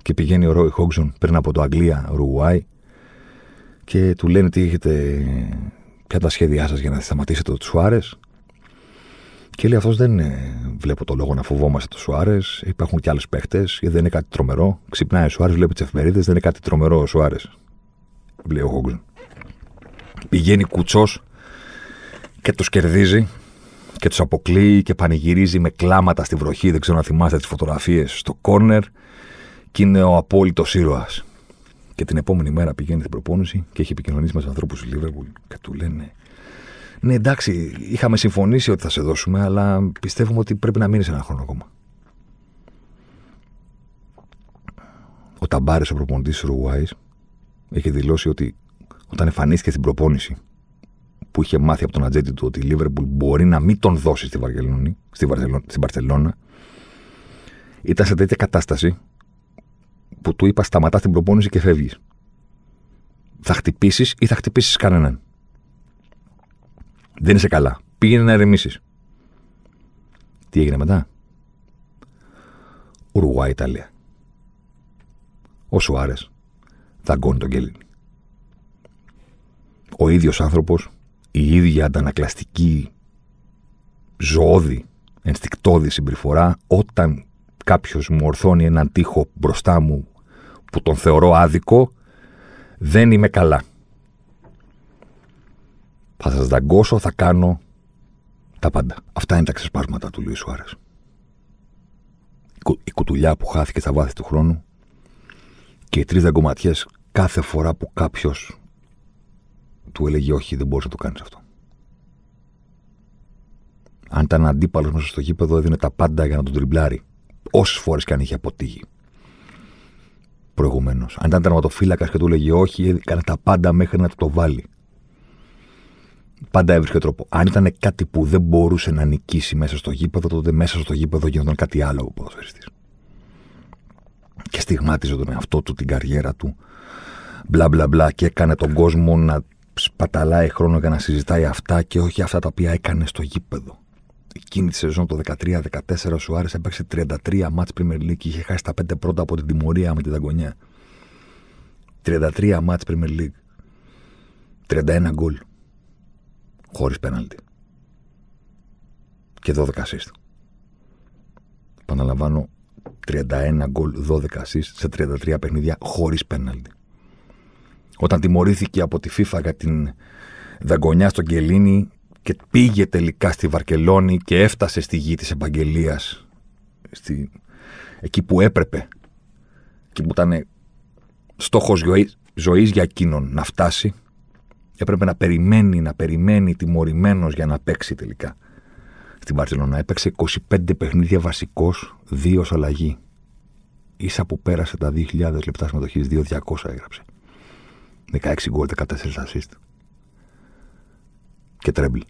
Και πηγαίνει ο Ρόι Χόγκζον πριν από το Αγγλία, Ουρουάη, και του λένε τι έχετε, ποια τα σχέδιά σας για να σταματήσετε το Σουάρες. Και λέει αυτός δεν βλέπω το λόγο να φοβόμαστε το Σουάρες. Υπάρχουν και άλλες παίχτες, γιατί δεν είναι κάτι τρομερό. Ξυπνάει ο Σουάρες, βλέπει τις εφημερίδες, δεν είναι κάτι τρομερό ο Σουάρες. Λέει ο Χόγκζον. Πηγαίνει κουτσός και τους κερδίζει και τους αποκλείει και πανηγυρίζει με κλάματα στη βροχή. Δεν ξέρω να θυμάστε τις φωτογραφίες στο κόρνερ. Και είναι ο απόλυτος ήρωας. Και την επόμενη μέρα πηγαίνει στην προπόνηση και έχει επικοινωνήσει με τους ανθρώπους του Λίβερπουλ και του λένε. Ναι, εντάξει, είχαμε συμφωνήσει ότι θα σε δώσουμε, αλλά πιστεύουμε ότι πρέπει να μείνεις ένα χρόνο ακόμα. Ο Ταμπάρε, ο προπονητής της Ουρουάης, έχει δηλώσει ότι όταν εμφανίστηκε στην προπόνηση που είχε μάθει από τον ατζέντη του ότι η Λίβερπουλ μπορεί να μην τον δώσει στη Βαρκελόνη, στη στην Παρσελώνα, ήταν σε τέτοια κατάσταση που του είπα σταματά την προπόνηση και φεύγεις. Θα χτυπήσεις ή θα χτυπήσεις κανέναν. Δεν είσαι καλά. Πήγαινε να ερεμήσεις. Τι έγινε μετά; Ουρουά, Ιταλία. Ο Σουάρες δαγκώνει τον Κέλλιν. Ο ίδιος άνθρωπος η ίδια αντανακλαστική ζωώδη, ενστικτόδη συμπεριφορά όταν κάποιος μου ορθώνει έναν τοίχο μπροστά μου που τον θεωρώ άδικο, δεν είμαι καλά. Θα σας δαγκώσω, θα κάνω τα πάντα. Αυτά είναι τα ξεσπάσματα του Λουί Σουάρες. Η κουτουλιά που χάθηκε στα βάθη του χρόνου και οι τρεις δαγκωματιές κάθε φορά που κάποιος του έλεγε όχι, δεν μπορείς να το κάνεις αυτό. Αν ήταν αντίπαλος μέσα στο γήπεδο, έδινε τα πάντα για να τον τριμπλάρει. Όσες φορές και αν είχε αποτύχει. Προηγουμένως. Αν ήταν τερματοφύλακας και του έλεγε όχι, έκανε τα πάντα μέχρι να το βάλει. Πάντα έβρισκε τρόπο. Αν ήταν κάτι που δεν μπορούσε να νικήσει μέσα στο γήπεδο, τότε μέσα στο γήπεδο γινόταν κάτι άλλο από ποδοσφαιριστής. Και στιγμάτιζε τον εαυτό του, την καριέρα του, μπλα μπλα μπλα, και έκανε τον κόσμο να σπαταλάει χρόνο για να συζητάει αυτά και όχι αυτά τα οποία έκανε στο γήπεδο. εκείνη τη σεζόν το 13-14 ο Σουάρε έπαιξε 33 μάτς Premier League και είχε χάσει τα 5 πρώτα από την τιμωρία με την Δαγκονιά. 33 μάτς Premier League. 31 γκολ. Χωρίς πέναλτι. Και 12 assist. Παναλαμβάνω 31 γκολ, 12 assist σε 33 παιχνίδια χωρίς πέναλτι. Όταν τιμωρήθηκε από τη FIFA για την δαγκονιά στον Κελίνη και πήγε τελικά στη Βαρκελόνη και έφτασε στη γη της επαγγελίας στη... εκεί που έπρεπε και που ήταν στόχος ζωής, ζωής για εκείνον να φτάσει έπρεπε να περιμένει, να περιμένει τιμωρημένος για να παίξει τελικά στην Βαρκελόνα. Έπαιξε 25 παιχνίδια βασικός, 2 ως αλλαγή. Ίσα που πέρασε τα 2.000 λεπτά συμμετοχής, 2.200 έγραψε. 16 γκολ, 14 assist. Και τρέμπλ.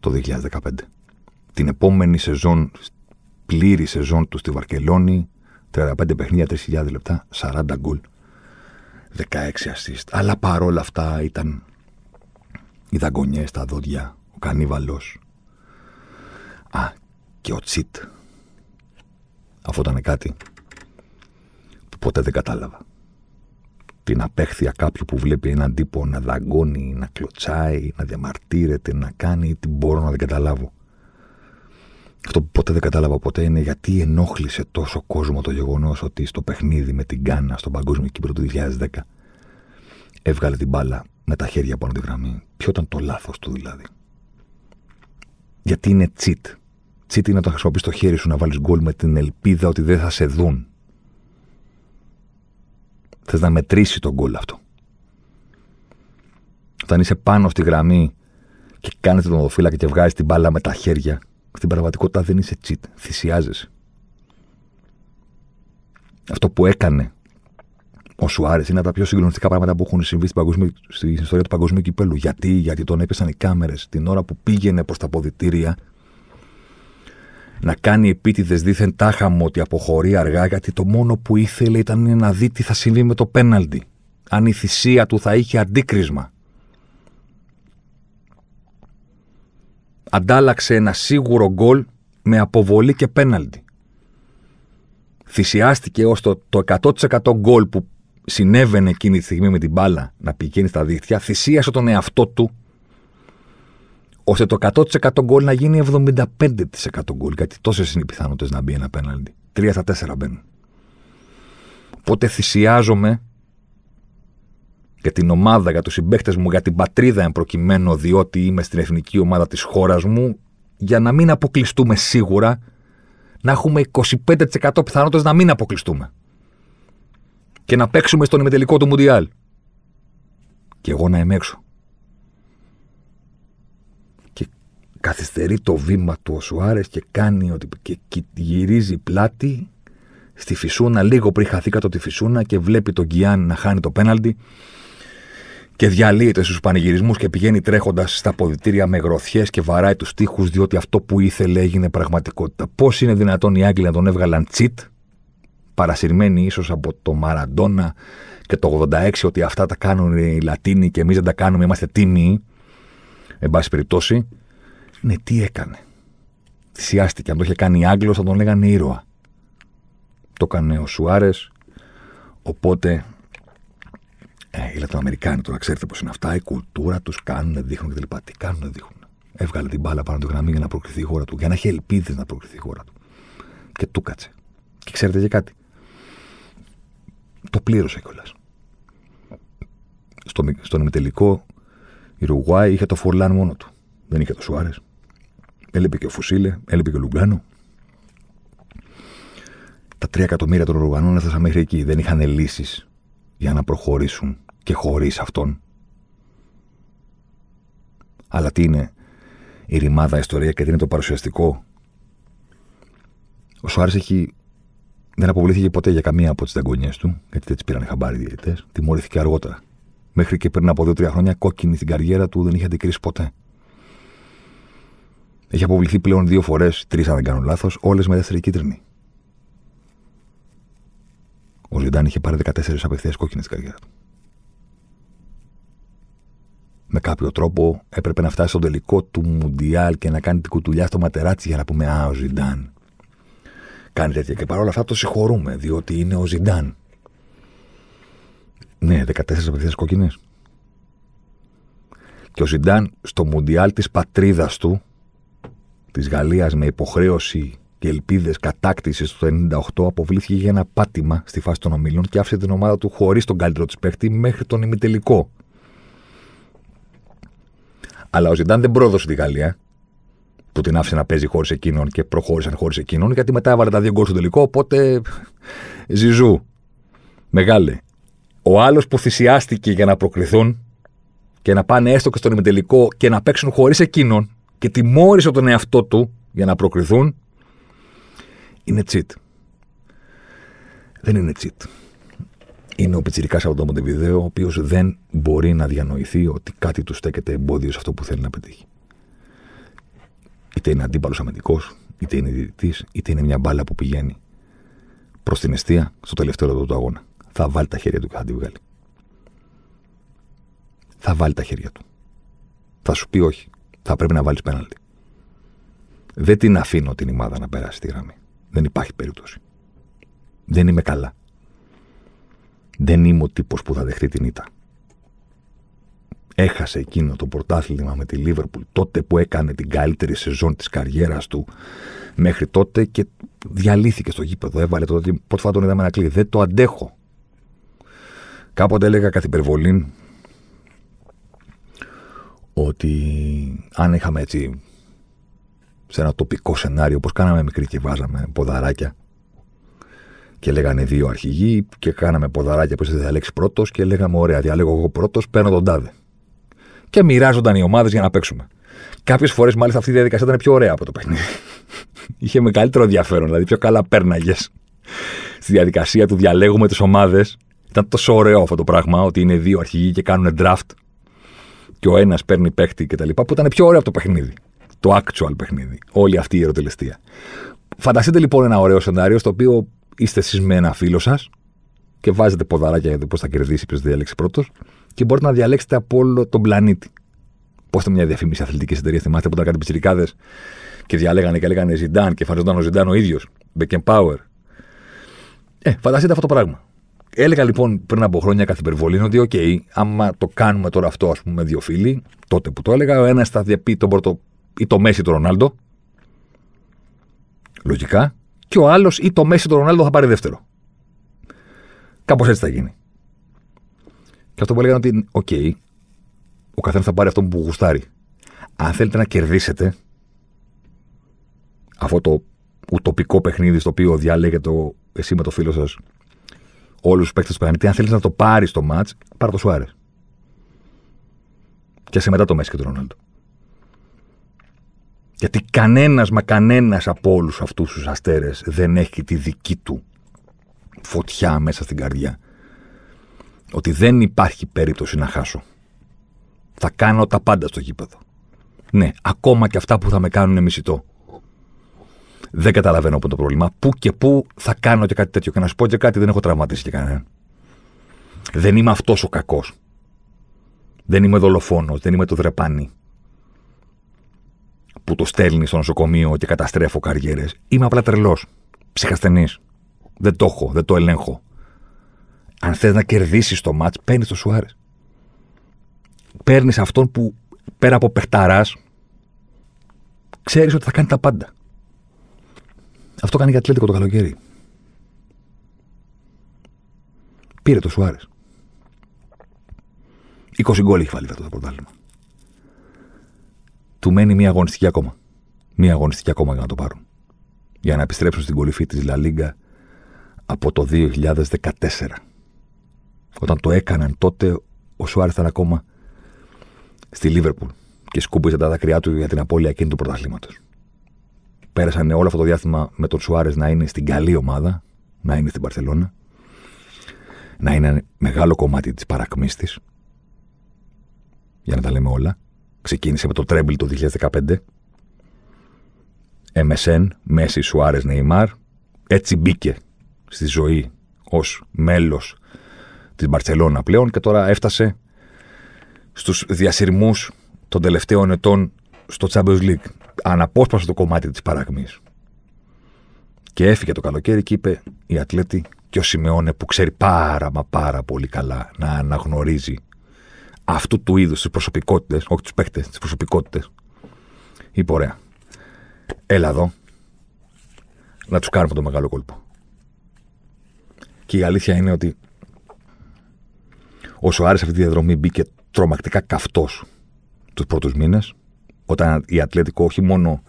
Το 2015. Την επόμενη σεζόν, πλήρη σεζόν του στη Βαρκελόνη, 35 παιχνίδια, 3.000 λεπτά, 40 γκολ. 16 assist. Αλλά παρόλα αυτά ήταν οι δαγκονιές στα δόντια, ο κανίβαλος. Α, και ο Τσίτ. Αυτό ήταν κάτι που ποτέ δεν κατάλαβα την απέχθεια κάποιου που βλέπει έναν τύπο να δαγκώνει, να κλωτσάει, να διαμαρτύρεται, να κάνει, τι μπορώ να δεν καταλάβω. Αυτό που ποτέ δεν κατάλαβα ποτέ είναι γιατί ενόχλησε τόσο κόσμο το γεγονός ότι στο παιχνίδι με την Κάνα στον Παγκόσμιο Κύπρο του 2010 έβγαλε την μπάλα με τα χέρια πάνω τη γραμμή. Ποιο ήταν το λάθος του δηλαδή; Γιατί είναι τσιτ. Τσιτ είναι να το χρησιμοποιείς το χέρι σου να βάλεις γκολ με την ελπίδα ότι δεν θα σε δουν. Θες να μετρήσει τον γκολ αυτό. Όταν είσαι πάνω στη γραμμή και κάνετε τον οδοφύλακα και βγάζεις την μπάλα με τα χέρια, στην πραγματικότητα δεν είσαι cheat. Θυσιάζεσαι. Αυτό που έκανε ο Σουάρες είναι από τα πιο συγκλονιστικά πράγματα που έχουν συμβεί στην, στην ιστορία του παγκοσμίου κυπέλου. Γιατί, γιατί τον έπεσαν οι κάμερες την ώρα που πήγαινε προς τα αποδητήρια να κάνει επίτηδες δίθεν τάχαμο ότι αποχωρεί αργά, γιατί το μόνο που ήθελε ήταν να δει τι θα συμβεί με το πέναλτι. Αν η θυσία του θα είχε αντίκρισμα. Αντάλλαξε ένα σίγουρο γκολ με αποβολή και πέναλτι. Θυσιάστηκε ως το, το 100% γκολ που συνέβαινε εκείνη τη στιγμή με την μπάλα να πηγαίνει στα δίχτυα, θυσίασε τον εαυτό του ώστε το 100% γκολ να γίνει 75% γκολ. Γιατί τόσες είναι οι πιθανότητες να μπει ένα πέναλτι. Τρία στα τέσσερα μπαίνουν. Οπότε θυσιάζομαι για την ομάδα, για τους συμπαίχτε μου, για την πατρίδα εν προκειμένου, διότι είμαι στην εθνική ομάδα της χώρας μου, για να μην αποκλειστούμε σίγουρα, να έχουμε 25% πιθανότητες να μην αποκλειστούμε. Και να παίξουμε στον ημετελικό του Μουντιάλ. Και εγώ να είμαι έξω. Καθυστερεί το βήμα του ο Σουάρες και κάνει ότι και, γυρίζει πλάτη στη Φυσούνα λίγο πριν χαθεί κάτω τη Φυσούνα και βλέπει τον Γκιάν να χάνει το πέναλτι και διαλύεται στους πανηγυρισμούς και πηγαίνει τρέχοντας στα ποδητήρια με γροθιές και βαράει τους τοίχους διότι αυτό που ήθελε έγινε πραγματικότητα. Πώς είναι δυνατόν οι Άγγλοι να τον έβγαλαν τσίτ παρασυρμένοι ίσως από το Μαραντόνα και το 86 ότι αυτά τα κάνουν οι Λατίνοι και εμείς δεν τα κάνουμε, είμαστε τίμοι εν πάση περιπτώσει ναι, τι έκανε. Θυσιάστηκε. Αν το είχε κάνει Άγγλος θα τον λέγανε ήρωα. Το έκανε ο Σουάρες. Οπότε ε, οι Λατινοαμερικάνοι τώρα ξέρετε πώς είναι αυτά. Η κουλτούρα τους κάνουν, δείχνουν κτλ. Τι κάνουν, δείχνουν. Έβγαλε την μπάλα πάνω από τη γραμμή για να προκριθεί η χώρα του. Για να έχει ελπίδες να προκριθεί η χώρα του. Και του κάτσε. Και ξέρετε και κάτι. Το πλήρωσε κιόλας. Στο, στον ημιτελικό η Ρουγουάη είχε το Φορλάν μόνο του. Δεν είχε το Σουάρες. Έλειπε και ο Φουσίλε, έλειπε και ο Λουγκάνο. Τα τρία εκατομμύρια των Ρουγανών έφτασαν μέχρι εκεί. Δεν είχαν λύσεις για να προχωρήσουν και χωρίς αυτόν. Αλλά τι είναι η ρημάδα ιστορία και τι είναι το παρουσιαστικό. Ο Σουάρες έχει. Δεν αποβλήθηκε ποτέ για καμία από τις δαγκονιές του, γιατί δεν τις πήραν χαμπάρι οι διαιτητές. Τιμωρήθηκε αργότερα. Μέχρι και πριν από δύο-τρία χρόνια κόκκινη στην καριέρα του δεν είχε αντικρίσει ποτέ. Έχει αποβληθεί πλέον δύο φορές, τρεις αν δεν κάνω λάθος, όλες με δεύτερη κίτρινη. Ο Ζιντάν είχε πάρει 14 απευθείας κόκκινες στην καριέρα του. με κάποιο τρόπο έπρεπε να φτάσει στο τελικό του Μουντιάλ και να κάνει την κουτουλιά στο ματεράτσι για να πούμε Α, ο Ζιντάν. Κάνει τέτοια. Και παρόλα αυτά το συγχωρούμε, διότι είναι ο Ζιντάν. Ναι, 14 απευθείας κόκκινες. Και ο Ζιντάν στο Μουντιάλ της πατρίδας του, της Γαλλίας με υποχρέωση και ελπίδες κατάκτησης το 98, αποβλήθηκε για ένα πάτημα στη φάση των ομίλων και άφησε την ομάδα του χωρίς τον καλύτερο της παίχτη μέχρι τον ημιτελικό. Αλλά ο Ζιντάν δεν πρόδωσε τη Γαλλία, που την άφησε να παίζει χωρίς εκείνον και προχώρησαν χωρίς εκείνον, γιατί μετά έβαλε τα δύο γκολ στο τελικό. Οπότε ζυζού. Μεγάλε. Ο άλλος που θυσιάστηκε για να προκριθούν και να πάνε έστω και στον ημιτελικό και να παίξουν χωρίς εκείνον και τιμώρησε τον εαυτό του για να προκριθούν, είναι cheat. Δεν είναι cheat. Είναι ο πιτσυρικά από το Μοντεβιδέο, ο οποίος δεν μπορεί να διανοηθεί ότι κάτι του στέκεται εμπόδιο σε αυτό που θέλει να πετύχει. Είτε είναι αντίπαλος αμυντικός, είτε είναι διαιτητής, είτε είναι μια μπάλα που πηγαίνει προς την αιστεία στο τελευταίο λεπτό του αγώνα. Θα βάλει τα χέρια του και θα τη βγάλει. Θα βάλει τα χέρια του. Θα σου πει όχι. Θα πρέπει να βάλεις πέναλτι. Δεν την αφήνω την ημάδα να περάσει τη γραμμή. Δεν υπάρχει περίπτωση. Δεν είμαι καλά. Δεν είμαι ο τύπος που θα δεχτεί την ήττα. Έχασε εκείνο το πρωτάθλημα με τη Λίβερπουλ τότε που έκανε την καλύτερη σεζόν της καριέρας του μέχρι τότε και διαλύθηκε στο γήπεδο. Έβαλε το ότι πρώτη φορά τον είδαμε να κλείνει. Δεν το αντέχω. Κάποτε έλεγα καθ' υπερβολή ότι αν είχαμε έτσι σε ένα τοπικό σενάριο, όπως κάναμε μικρή και βάζαμε ποδαράκια και λέγανε δύο αρχηγοί και κάναμε ποδαράκια που θα διαλέξει πρώτος και λέγαμε: Ωραία, διαλέγω εγώ πρώτος, παίρνω τον τάδε. Και μοιράζονταν οι ομάδες για να παίξουμε. Κάποιες φορές, μάλιστα, αυτή η διαδικασία ήταν πιο ωραία από το παιχνίδι. Είχε μεγαλύτερο ενδιαφέρον, δηλαδή πιο καλά πέρναγες στη διαδικασία του διαλέγου με τις ομάδες. Ήταν τόσο ωραίο αυτό το πράγμα, ότι είναι δύο αρχηγοί και κάνουν draft και ο ένας παίρνει παίχτη κτλ. Που ήταν πιο ωραίο από το παιχνίδι. Το actual παιχνίδι. Όλη αυτή η ερωτελεστία. Φανταστείτε λοιπόν ένα ωραίο σενάριο στο οποίο είστε εσείς με ένα φίλο σας και βάζετε ποδαράκια για το πώς θα κερδίσει, ποιος θα διαλέξει πρώτος και μπορείτε να διαλέξετε από όλο τον πλανήτη. Πώς ήταν μια διαφήμιση αθλητικής εταιρείας, θυμάστε που ήταν κάτι πιτσιρικάδες και διαλέγανε και λέγανε Ζιντάν και εμφανιζόταν ο Ζιντάν ο ίδιος. Power. Ε, φανταστείτε αυτό το πράγμα. Έλεγα λοιπόν πριν από χρόνια καθ' υπερβολή ότι, okay, άμα το κάνουμε τώρα αυτό, ας πούμε, με δύο φίλοι, τότε που το έλεγα, ο ένας θα πάρει πρώτο ή το Μέσι ή το Ρονάλντο. Λογικά. Και ο άλλος ή το Μέσι ή το Ρονάλντο θα πάρει δεύτερο. Κάπως έτσι θα γίνει. Και αυτό που έλεγαν ότι, okay, ο καθένας θα πάρει αυτό που γουστάρει. Αν θέλετε να κερδίσετε αυτό το ουτοπικό παιχνίδι στο οποίο διαλέγετε εσύ με το φίλο σας όλους τους παίκτες του πλανήτη, αν θέλεις να το πάρεις το ματ, πάρε το Σουάρες. Κι άσε μετά το Μέσι και τον Ρονάλντο. Γιατί κανένας μα κανένας από όλους αυτούς τους αστέρες δεν έχει τη δική του φωτιά μέσα στην καρδιά. Ότι δεν υπάρχει περίπτωση να χάσω. Θα κάνω τα πάντα στο γήπεδο. Ναι, ακόμα και αυτά που θα με κάνουν μισητό. Δεν καταλαβαίνω από το πρόβλημα. Πού και πού θα κάνω και κάτι τέτοιο. Και να σου πω και κάτι, δεν έχω τραυματίσει και κανέναν. Δεν είμαι αυτός ο κακός. Δεν είμαι δολοφόνος, δεν είμαι το δρεπάνι που το στέλνει στο νοσοκομείο και καταστρέφω καριέρες. Είμαι απλά τρελός. Ψυχασθενής. Δεν το έχω, δεν το ελέγχω. Αν θες να κερδίσεις το μάτς, παίρνεις το Σουάρες. Παίρνεις αυτόν που πέρα από παιχταράς, ξέρεις ότι θα κάνει τα πάντα. Αυτό κάνει για Ατλέτικο το καλοκαίρι. Πήρε το Σουάρες. 20 γκολ έχει βάλει αυτό το πρωτάθλημα. Του μένει μία αγωνιστική ακόμα. Μία αγωνιστική ακόμα για να το πάρουν. Για να επιστρέψουν στην κορυφή της Λα Λίγκα από το 2014. Όταν το έκαναν τότε, ο Σουάρες ήταν ακόμα στη Λίβερπουλ και σκούμπιζε τα δάκρυά του για την απώλεια εκείνη του πρωταθλήματος πέρασαν όλο αυτό το διάστημα με τον Σουάρες να είναι στην καλή ομάδα, να είναι στην Παρσελώνα, να είναι μεγάλο κομμάτι της παρακμής της. Για να τα λέμε όλα. Ξεκίνησε με το τρέμπλ το 2015. MSN, Μέση, Σουάρες, Νεϊμάρ. Έτσι μπήκε στη ζωή ως μέλος της Μπαρσελόνα πλέον και τώρα έφτασε στους διασυρμούς των τελευταίων ετών στο Champions League. Αναπόσπαστο το κομμάτι της παραγμή. Και έφυγε το καλοκαίρι και είπε η Ατλέτη και ο Σιμεώνε που ξέρει πάρα μα πάρα πολύ καλά να αναγνωρίζει αυτού του είδους τις προσωπικότητες, όχι τους παίκτες, τις προσωπικότητες. Είπε ωραία. Έλα εδώ να τους κάνουμε το μεγάλο κόλπο. Και η αλήθεια είναι ότι όσο άρεσε αυτή τη διαδρομή μπήκε τρομακτικά καυτός τους πρώτους μήνες, όταν η Ατλέτικο όχι μόνο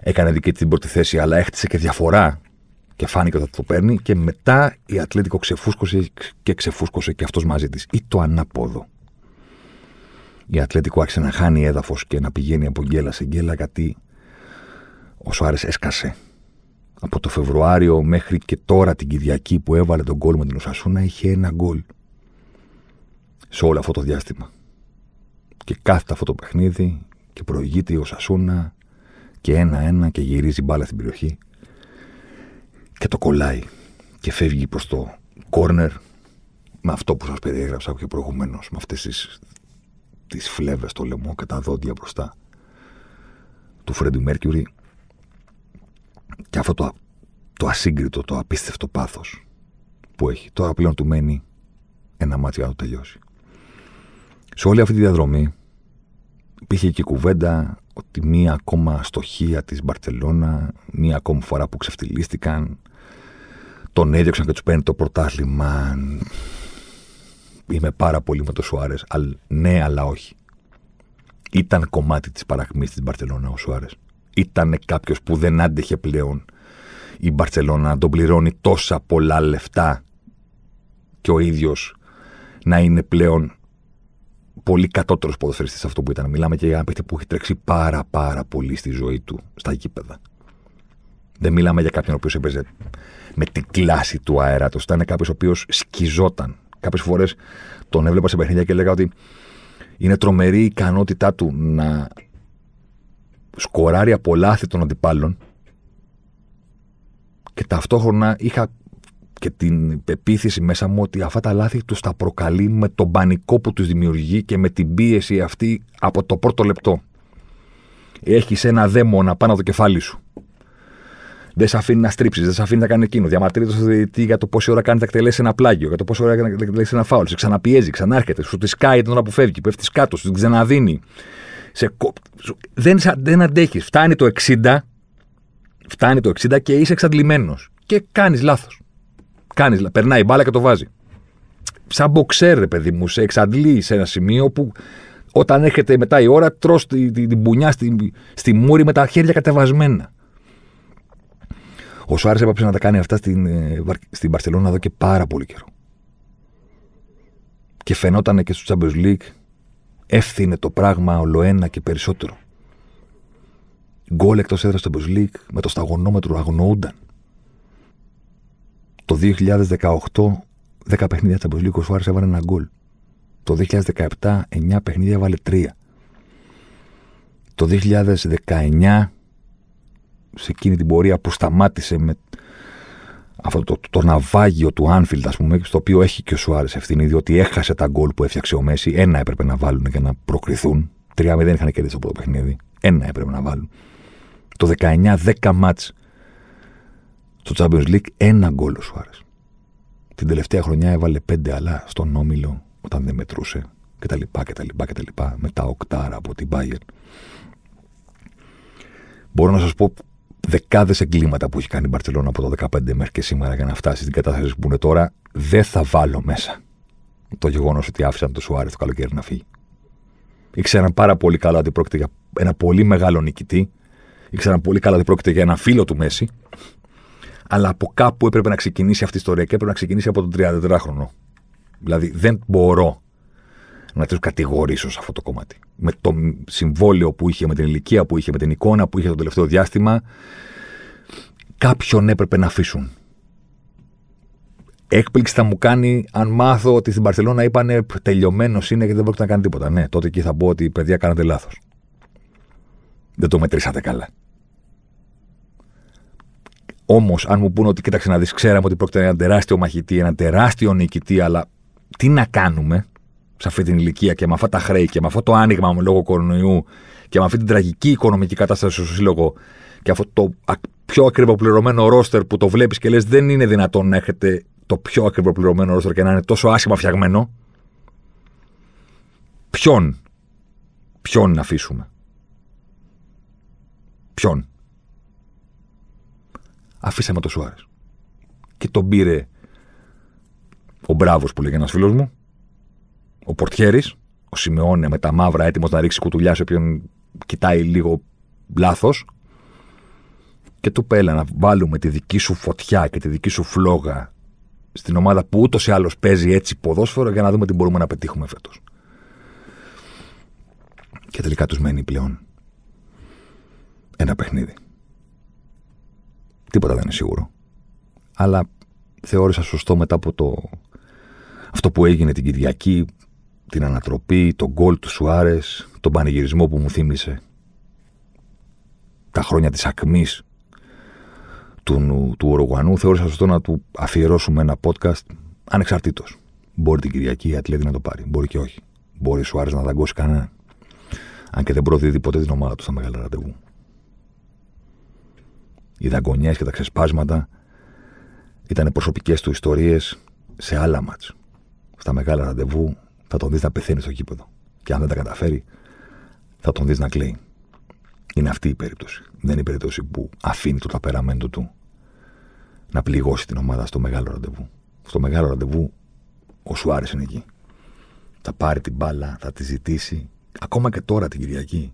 έκανε δική την πρώτη θέση, αλλά έχτισε και διαφορά και φάνηκε ότι θα το παίρνει. Και μετά η Ατλέτικο ξεφούσκωσε και ξεφούσκωσε και αυτός μαζί της. Ή το ανάποδο. Η Ατλέτικο άρχισε να χάνει έδαφος και να πηγαίνει από γκέλα σε γκέλα γιατί ο Σουάρες έσκασε. Από το Φεβρουάριο μέχρι και τώρα την Κυριακή που έβαλε τον γκολ με την Οσασούνα είχε ένα γκολ σε όλο αυτό το διάστημα. Και κάθεται αυτό το παιχνίδι και προηγείται η Οσασούνα και ένα-ένα και γυρίζει μπάλα στην περιοχή και το κολλάει και φεύγει προς το κόρνερ με αυτό που σας περιέγραψα και προηγουμένως με αυτές τις, τις φλέβες στο λαιμό και τα δόντια μπροστά του Φρέντι Μέρκιουρι και αυτό το, το ασύγκριτο, το απίστευτο πάθος που έχει. Τώρα πλέον του μένει ένα μάτι να το τελειώσει. Σε όλη αυτή τη διαδρομή υπήρχε και κουβέντα ότι μία ακόμα στοχεία της Μπαρτσελώνα, μία ακόμα φορά που ξεφτυλίστηκαν, τον έδιωξαν και τους παίρνει το πρωτάθλημα. Είμαι πάρα πολύ με το Σουάρες. Ναι, αλλά όχι. Ήταν κομμάτι της παρακμής της Μπαρτσελώνα ο Σουάρες. Ήταν κάποιος που δεν άντεχε πλέον η Μπαρτσελώνα να τον πληρώνει τόσα πολλά λεφτά και ο ίδιος να είναι πλέον πολύ κατώτερος ποδοσφαιριστής αυτό που ήταν. Μιλάμε και για ένα παίχτη που έχει τρέξει πάρα πάρα πολύ στη ζωή του στα γήπεδα. Δεν μιλάμε για κάποιον ο οποίος έπαιζε με την κλάση του αέρατο. Ήταν κάποιος ο οποίος σκιζόταν. Κάποιες φορές τον έβλεπα σε παιχνίδια και έλεγα ότι είναι τρομερή η ικανότητά του να σκοράρει από λάθη των αντιπάλων και ταυτόχρονα είχα και την πεποίθηση μέσα μου ότι αυτά τα λάθη τους τα προκαλεί με τον πανικό που τους δημιουργεί και με την πίεση αυτή από το πρώτο λεπτό. Έχεις ένα δαίμονα πάνω από το κεφάλι σου. Δεν σε αφήνει να στρίψεις, δεν σε αφήνει να κάνει εκείνο. Διαμαρτύρεται στο διαιτητή για το πόση ώρα κάνει να εκτελέσει ένα πλάγιο, για το πόση ώρα κάνει να εκτελέσει ένα φάουλ. Σε ξαναπιέζει, ξανάρχεται, σου τη σκάει την ώρα που φεύγει, πέφτεις κάτω, σου την ξαναδίνει. Σε... Δεν, δεν αντέχεις. Φτάνει το 60, φτάνει το 60 και είσαι εξαντλημένος. Και κάνεις λάθος. Κάνεις, περνάει η μπάλα και το βάζει. Σαν μποξέρ, παιδί μου, σε εξαντλεί σε ένα σημείο που όταν έρχεται μετά η ώρα, τρως την, την, την μπουνιά στη, στη μούρη με τα χέρια κατεβασμένα. Ο Σουάρες έπαψε να τα κάνει αυτά στην, ε, στην Παρσελόνα εδώ και πάρα πολύ καιρό. Και φαινόταν και στο Champions League εύθυνε το πράγμα ολοένα και περισσότερο. Γκολ εκτός έδρας στο Champions League με το σταγονόμετρο αγνοούνταν. Το 2018, 10 παιχνίδια Champions League, ο Σουάρες έβαλε ένα γκολ. Το 2017, 9 παιχνίδια έβαλε 3. Το 2019, σε εκείνη την πορεία που σταμάτησε με αυτό το, το, το ναυάγιο του Άνφιλντ, ας πούμε, στο οποίο έχει και ο Σουάρες ευθύνη, διότι έχασε τα γκολ που έφτιαξε ο Μέση. Ένα έπρεπε να βάλουν για να προκριθούν. Τρία δεν είχαν κερδίσει το πρώτο παιχνίδι. Ένα έπρεπε να βάλουν. Το 19, 10 μάτς στο Champions League, ένα γκολ ο Σουάρες. Την τελευταία χρονιά έβαλε πέντε, αλλά στον όμιλο, όταν δεν μετρούσε κτλ. κτλ, κτλ με τα οκτάρα από την Bayern. Μπορώ να σας πω δεκάδες εγκλήματα που έχει κάνει η Μπαρσελόνα από το 2015 μέχρι και σήμερα για να φτάσει στην κατάσταση που είναι τώρα, δεν θα βάλω μέσα το γεγονός ότι άφησαν το Σουάρες το καλοκαίρι να φύγει. Ήξεραν πάρα πολύ καλά ότι πρόκειται για ένα πολύ μεγάλο νικητή. Ήξεραν πολύ καλά ότι πρόκειται για ένα φίλο του Μέση. Αλλά από κάπου έπρεπε να ξεκινήσει αυτή η ιστορία και έπρεπε να ξεκινήσει από τον 34χρονο. Δηλαδή δεν μπορώ να του κατηγορήσω σε αυτό το κομμάτι. Με το συμβόλαιο που είχε, με την ηλικία που είχε, με την εικόνα που είχε το τελευταίο διάστημα, κάποιον έπρεπε να αφήσουν. Έκπληξη θα μου κάνει αν μάθω ότι στην Παρσελόνα είπανε τελειωμένος είναι και δεν πρόκειται να κάνει τίποτα. Ναι, τότε εκεί θα πω ότι παιδιά κάνατε λάθος. Δεν το μετρήσατε καλά. Όμως, αν μου πούνε ότι κοίταξε να δεις, ξέραμε ότι πρόκειται για ένα τεράστιο μαχητή, ένα τεράστιο νικητή, αλλά τι να κάνουμε, σε αυτή την ηλικία και με αυτά τα χρέη και με αυτό το άνοιγμα λόγω κορονοϊού και με αυτή την τραγική οικονομική κατάσταση στο σύλλογο και αυτό το πιο ακριβοπληρωμένο ρόστερ που το βλέπεις και λες δεν είναι δυνατόν να έχετε το πιο ακριβοπληρωμένο ρόστερ και να είναι τόσο άσχημα φτιαγμένο. Ποιον, ποιον να αφήσουμε; Ποιον; Αφήσαμε το Σουάρες. Και τον πήρε ο Μπράβος που λέγει ένας φίλος μου, ο Πορτιέρης, ο Σιμεώνε με τα μαύρα έτοιμος να ρίξει κουτουλιά σε όποιον κοιτάει λίγο λάθος. Και του πέλα να βάλουμε τη δική σου φωτιά και τη δική σου φλόγα στην ομάδα που ούτως ή άλλως παίζει έτσι ποδόσφαιρο για να δούμε τι μπορούμε να πετύχουμε φέτος. Και τελικά τους μένει πλέον ένα παιχνίδι. Τίποτα δεν είναι σίγουρο. Αλλά θεώρησα σωστό μετά από το... αυτό που έγινε την Κυριακή, την ανατροπή, τον γκολ του Σουάρες, τον πανηγυρισμό που μου θύμισε τα χρόνια της ακμής του, του Ουρουγουανού, θεώρησα σωστό να του αφιερώσουμε ένα podcast ανεξαρτήτως. Μπορεί την Κυριακή η Ατλέτη να το πάρει, μπορεί και όχι. Μπορεί ο Σουάρες να δαγκώσει κανέναν. Αν και δεν προδίδει ποτέ την ομάδα του στα μεγάλα ραντεβού οι δαγκονιές και τα ξεσπάσματα ήταν προσωπικές του ιστορίες σε άλλα μάτς. Στα μεγάλα ραντεβού θα τον δεις να πεθαίνει στο κήπεδο. Και αν δεν τα καταφέρει, θα τον δεις να κλαίει. Είναι αυτή η περίπτωση. Δεν είναι η περίπτωση που αφήνει το ταπεραμέντο του να πληγώσει την ομάδα στο μεγάλο ραντεβού. Στο μεγάλο ραντεβού ο Σουάρες είναι εκεί. Θα πάρει την μπάλα, θα τη ζητήσει. Ακόμα και τώρα την Κυριακή.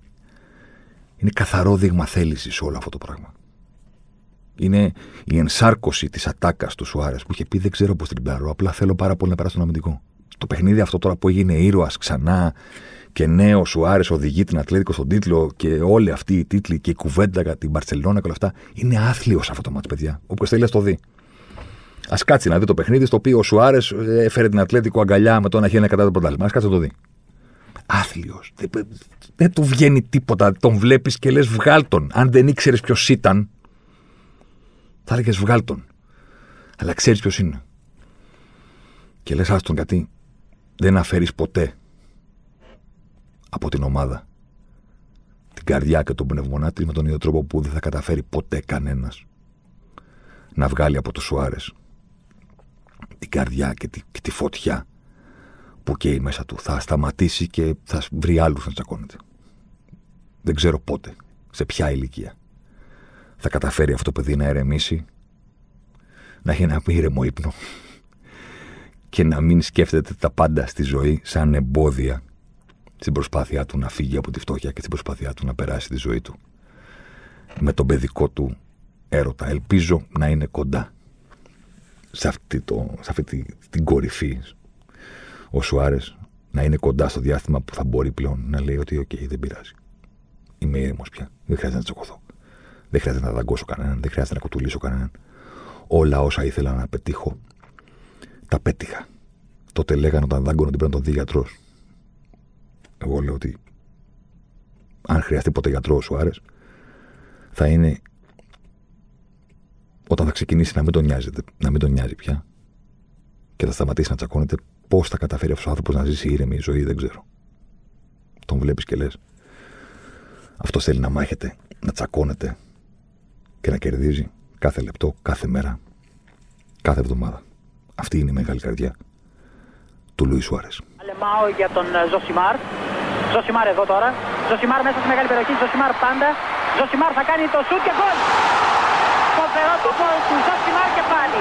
Είναι καθαρό δείγμα θέλησης σε όλο αυτό το πράγμα. Είναι η ενσάρκωση της ατάκας του Σουάρες που είχε πει: Δεν ξέρω πώς την πάρω. Απλά θέλω πάρα πολύ να περάσω τον αμυντικό. Το παιχνίδι αυτό τώρα που έγινε ήρωας ξανά και νέο Σουάρες οδηγεί την Ατλέτικο στον τίτλο και όλοι αυτοί οι τίτλοι και η κουβέντα για την Μπαρσελόνα και όλα αυτά. Είναι άθλιος αυτό το μάτι, παιδιά. Όποιος θέλει να το δει. Α κάτσει να δει το παιχνίδι στο οποίο ο Σουάρες ε, έφερε την Ατλέτικο αγκαλιά με το ένα χέρι κατά το πρωτάθλημα. Α κάτσει να το δει. Άθλιος. Δεν, δεν του βγαίνει τίποτα. Τον βλέπεις και λες βγάλ τον. Αν δεν ήξερες ποιος ήταν, θα έλεγες βγάλ τον. Αλλά ξέρεις ποιος είναι. Και λες, άστον γιατί δεν αφαιρείς ποτέ από την ομάδα την καρδιά και τον πνευμονά τη με τον ίδιο τρόπο που δεν θα καταφέρει ποτέ κανένας να βγάλει από το Σουάρες την καρδιά και τη, και τη φωτιά που καίει μέσα του. Θα σταματήσει και θα βρει άλλους να τσακώνεται. Δεν ξέρω πότε, σε ποια ηλικία θα καταφέρει αυτό το παιδί να ερεμήσει, να έχει ένα ήρεμο ύπνο και να μην σκέφτεται τα πάντα στη ζωή σαν εμπόδια στην προσπάθειά του να φύγει από τη φτώχεια και στην προσπάθειά του να περάσει τη ζωή του με τον παιδικό του έρωτα. Ελπίζω να είναι κοντά σε αυτή, το, σε αυτή την κορυφή ο Σουάρες να είναι κοντά στο διάστημα που θα μπορεί πλέον να λέει ότι okay, δεν πειράζει. Είμαι ήρεμος πια. Δεν χρειάζεται να τσακωθώ. Δεν χρειάζεται να δαγκώσω κανέναν, δεν χρειάζεται να κουτουλήσω κανέναν. Όλα όσα ήθελα να πετύχω, τα πέτυχα. Τότε λέγανε όταν δάγκωνε ότι πρέπει να τον δει γιατρός. Εγώ λέω ότι αν χρειαστεί ποτέ γιατρός σου άρεσε, θα είναι όταν θα ξεκινήσει να μην τον νοιάζει, να μην τον νοιάζει πια και θα σταματήσει να τσακώνεται πώς θα καταφέρει αυτός ο άνθρωπος να ζήσει ήρεμη ζωή, δεν ξέρω. Τον βλέπεις και λες. Αυτός θέλει να μάχεται, να τσακώνεται, και να κερδίζει κάθε λεπτό, κάθε μέρα, κάθε εβδομάδα. Αυτή είναι η μεγάλη καρδιά του Λουίς Σουάρες. Αλεμάο για τον ε, Ζωσιμάρ. Ζωσιμάρ εδώ τώρα. Ζωσιμάρ μέσα στη μεγάλη περιοχή. Ζωσιμάρ πάντα. Ζωσιμάρ θα κάνει το σουτ και γκολ. Φοβερό το γκολ του Ζωσιμάρ και πάλι.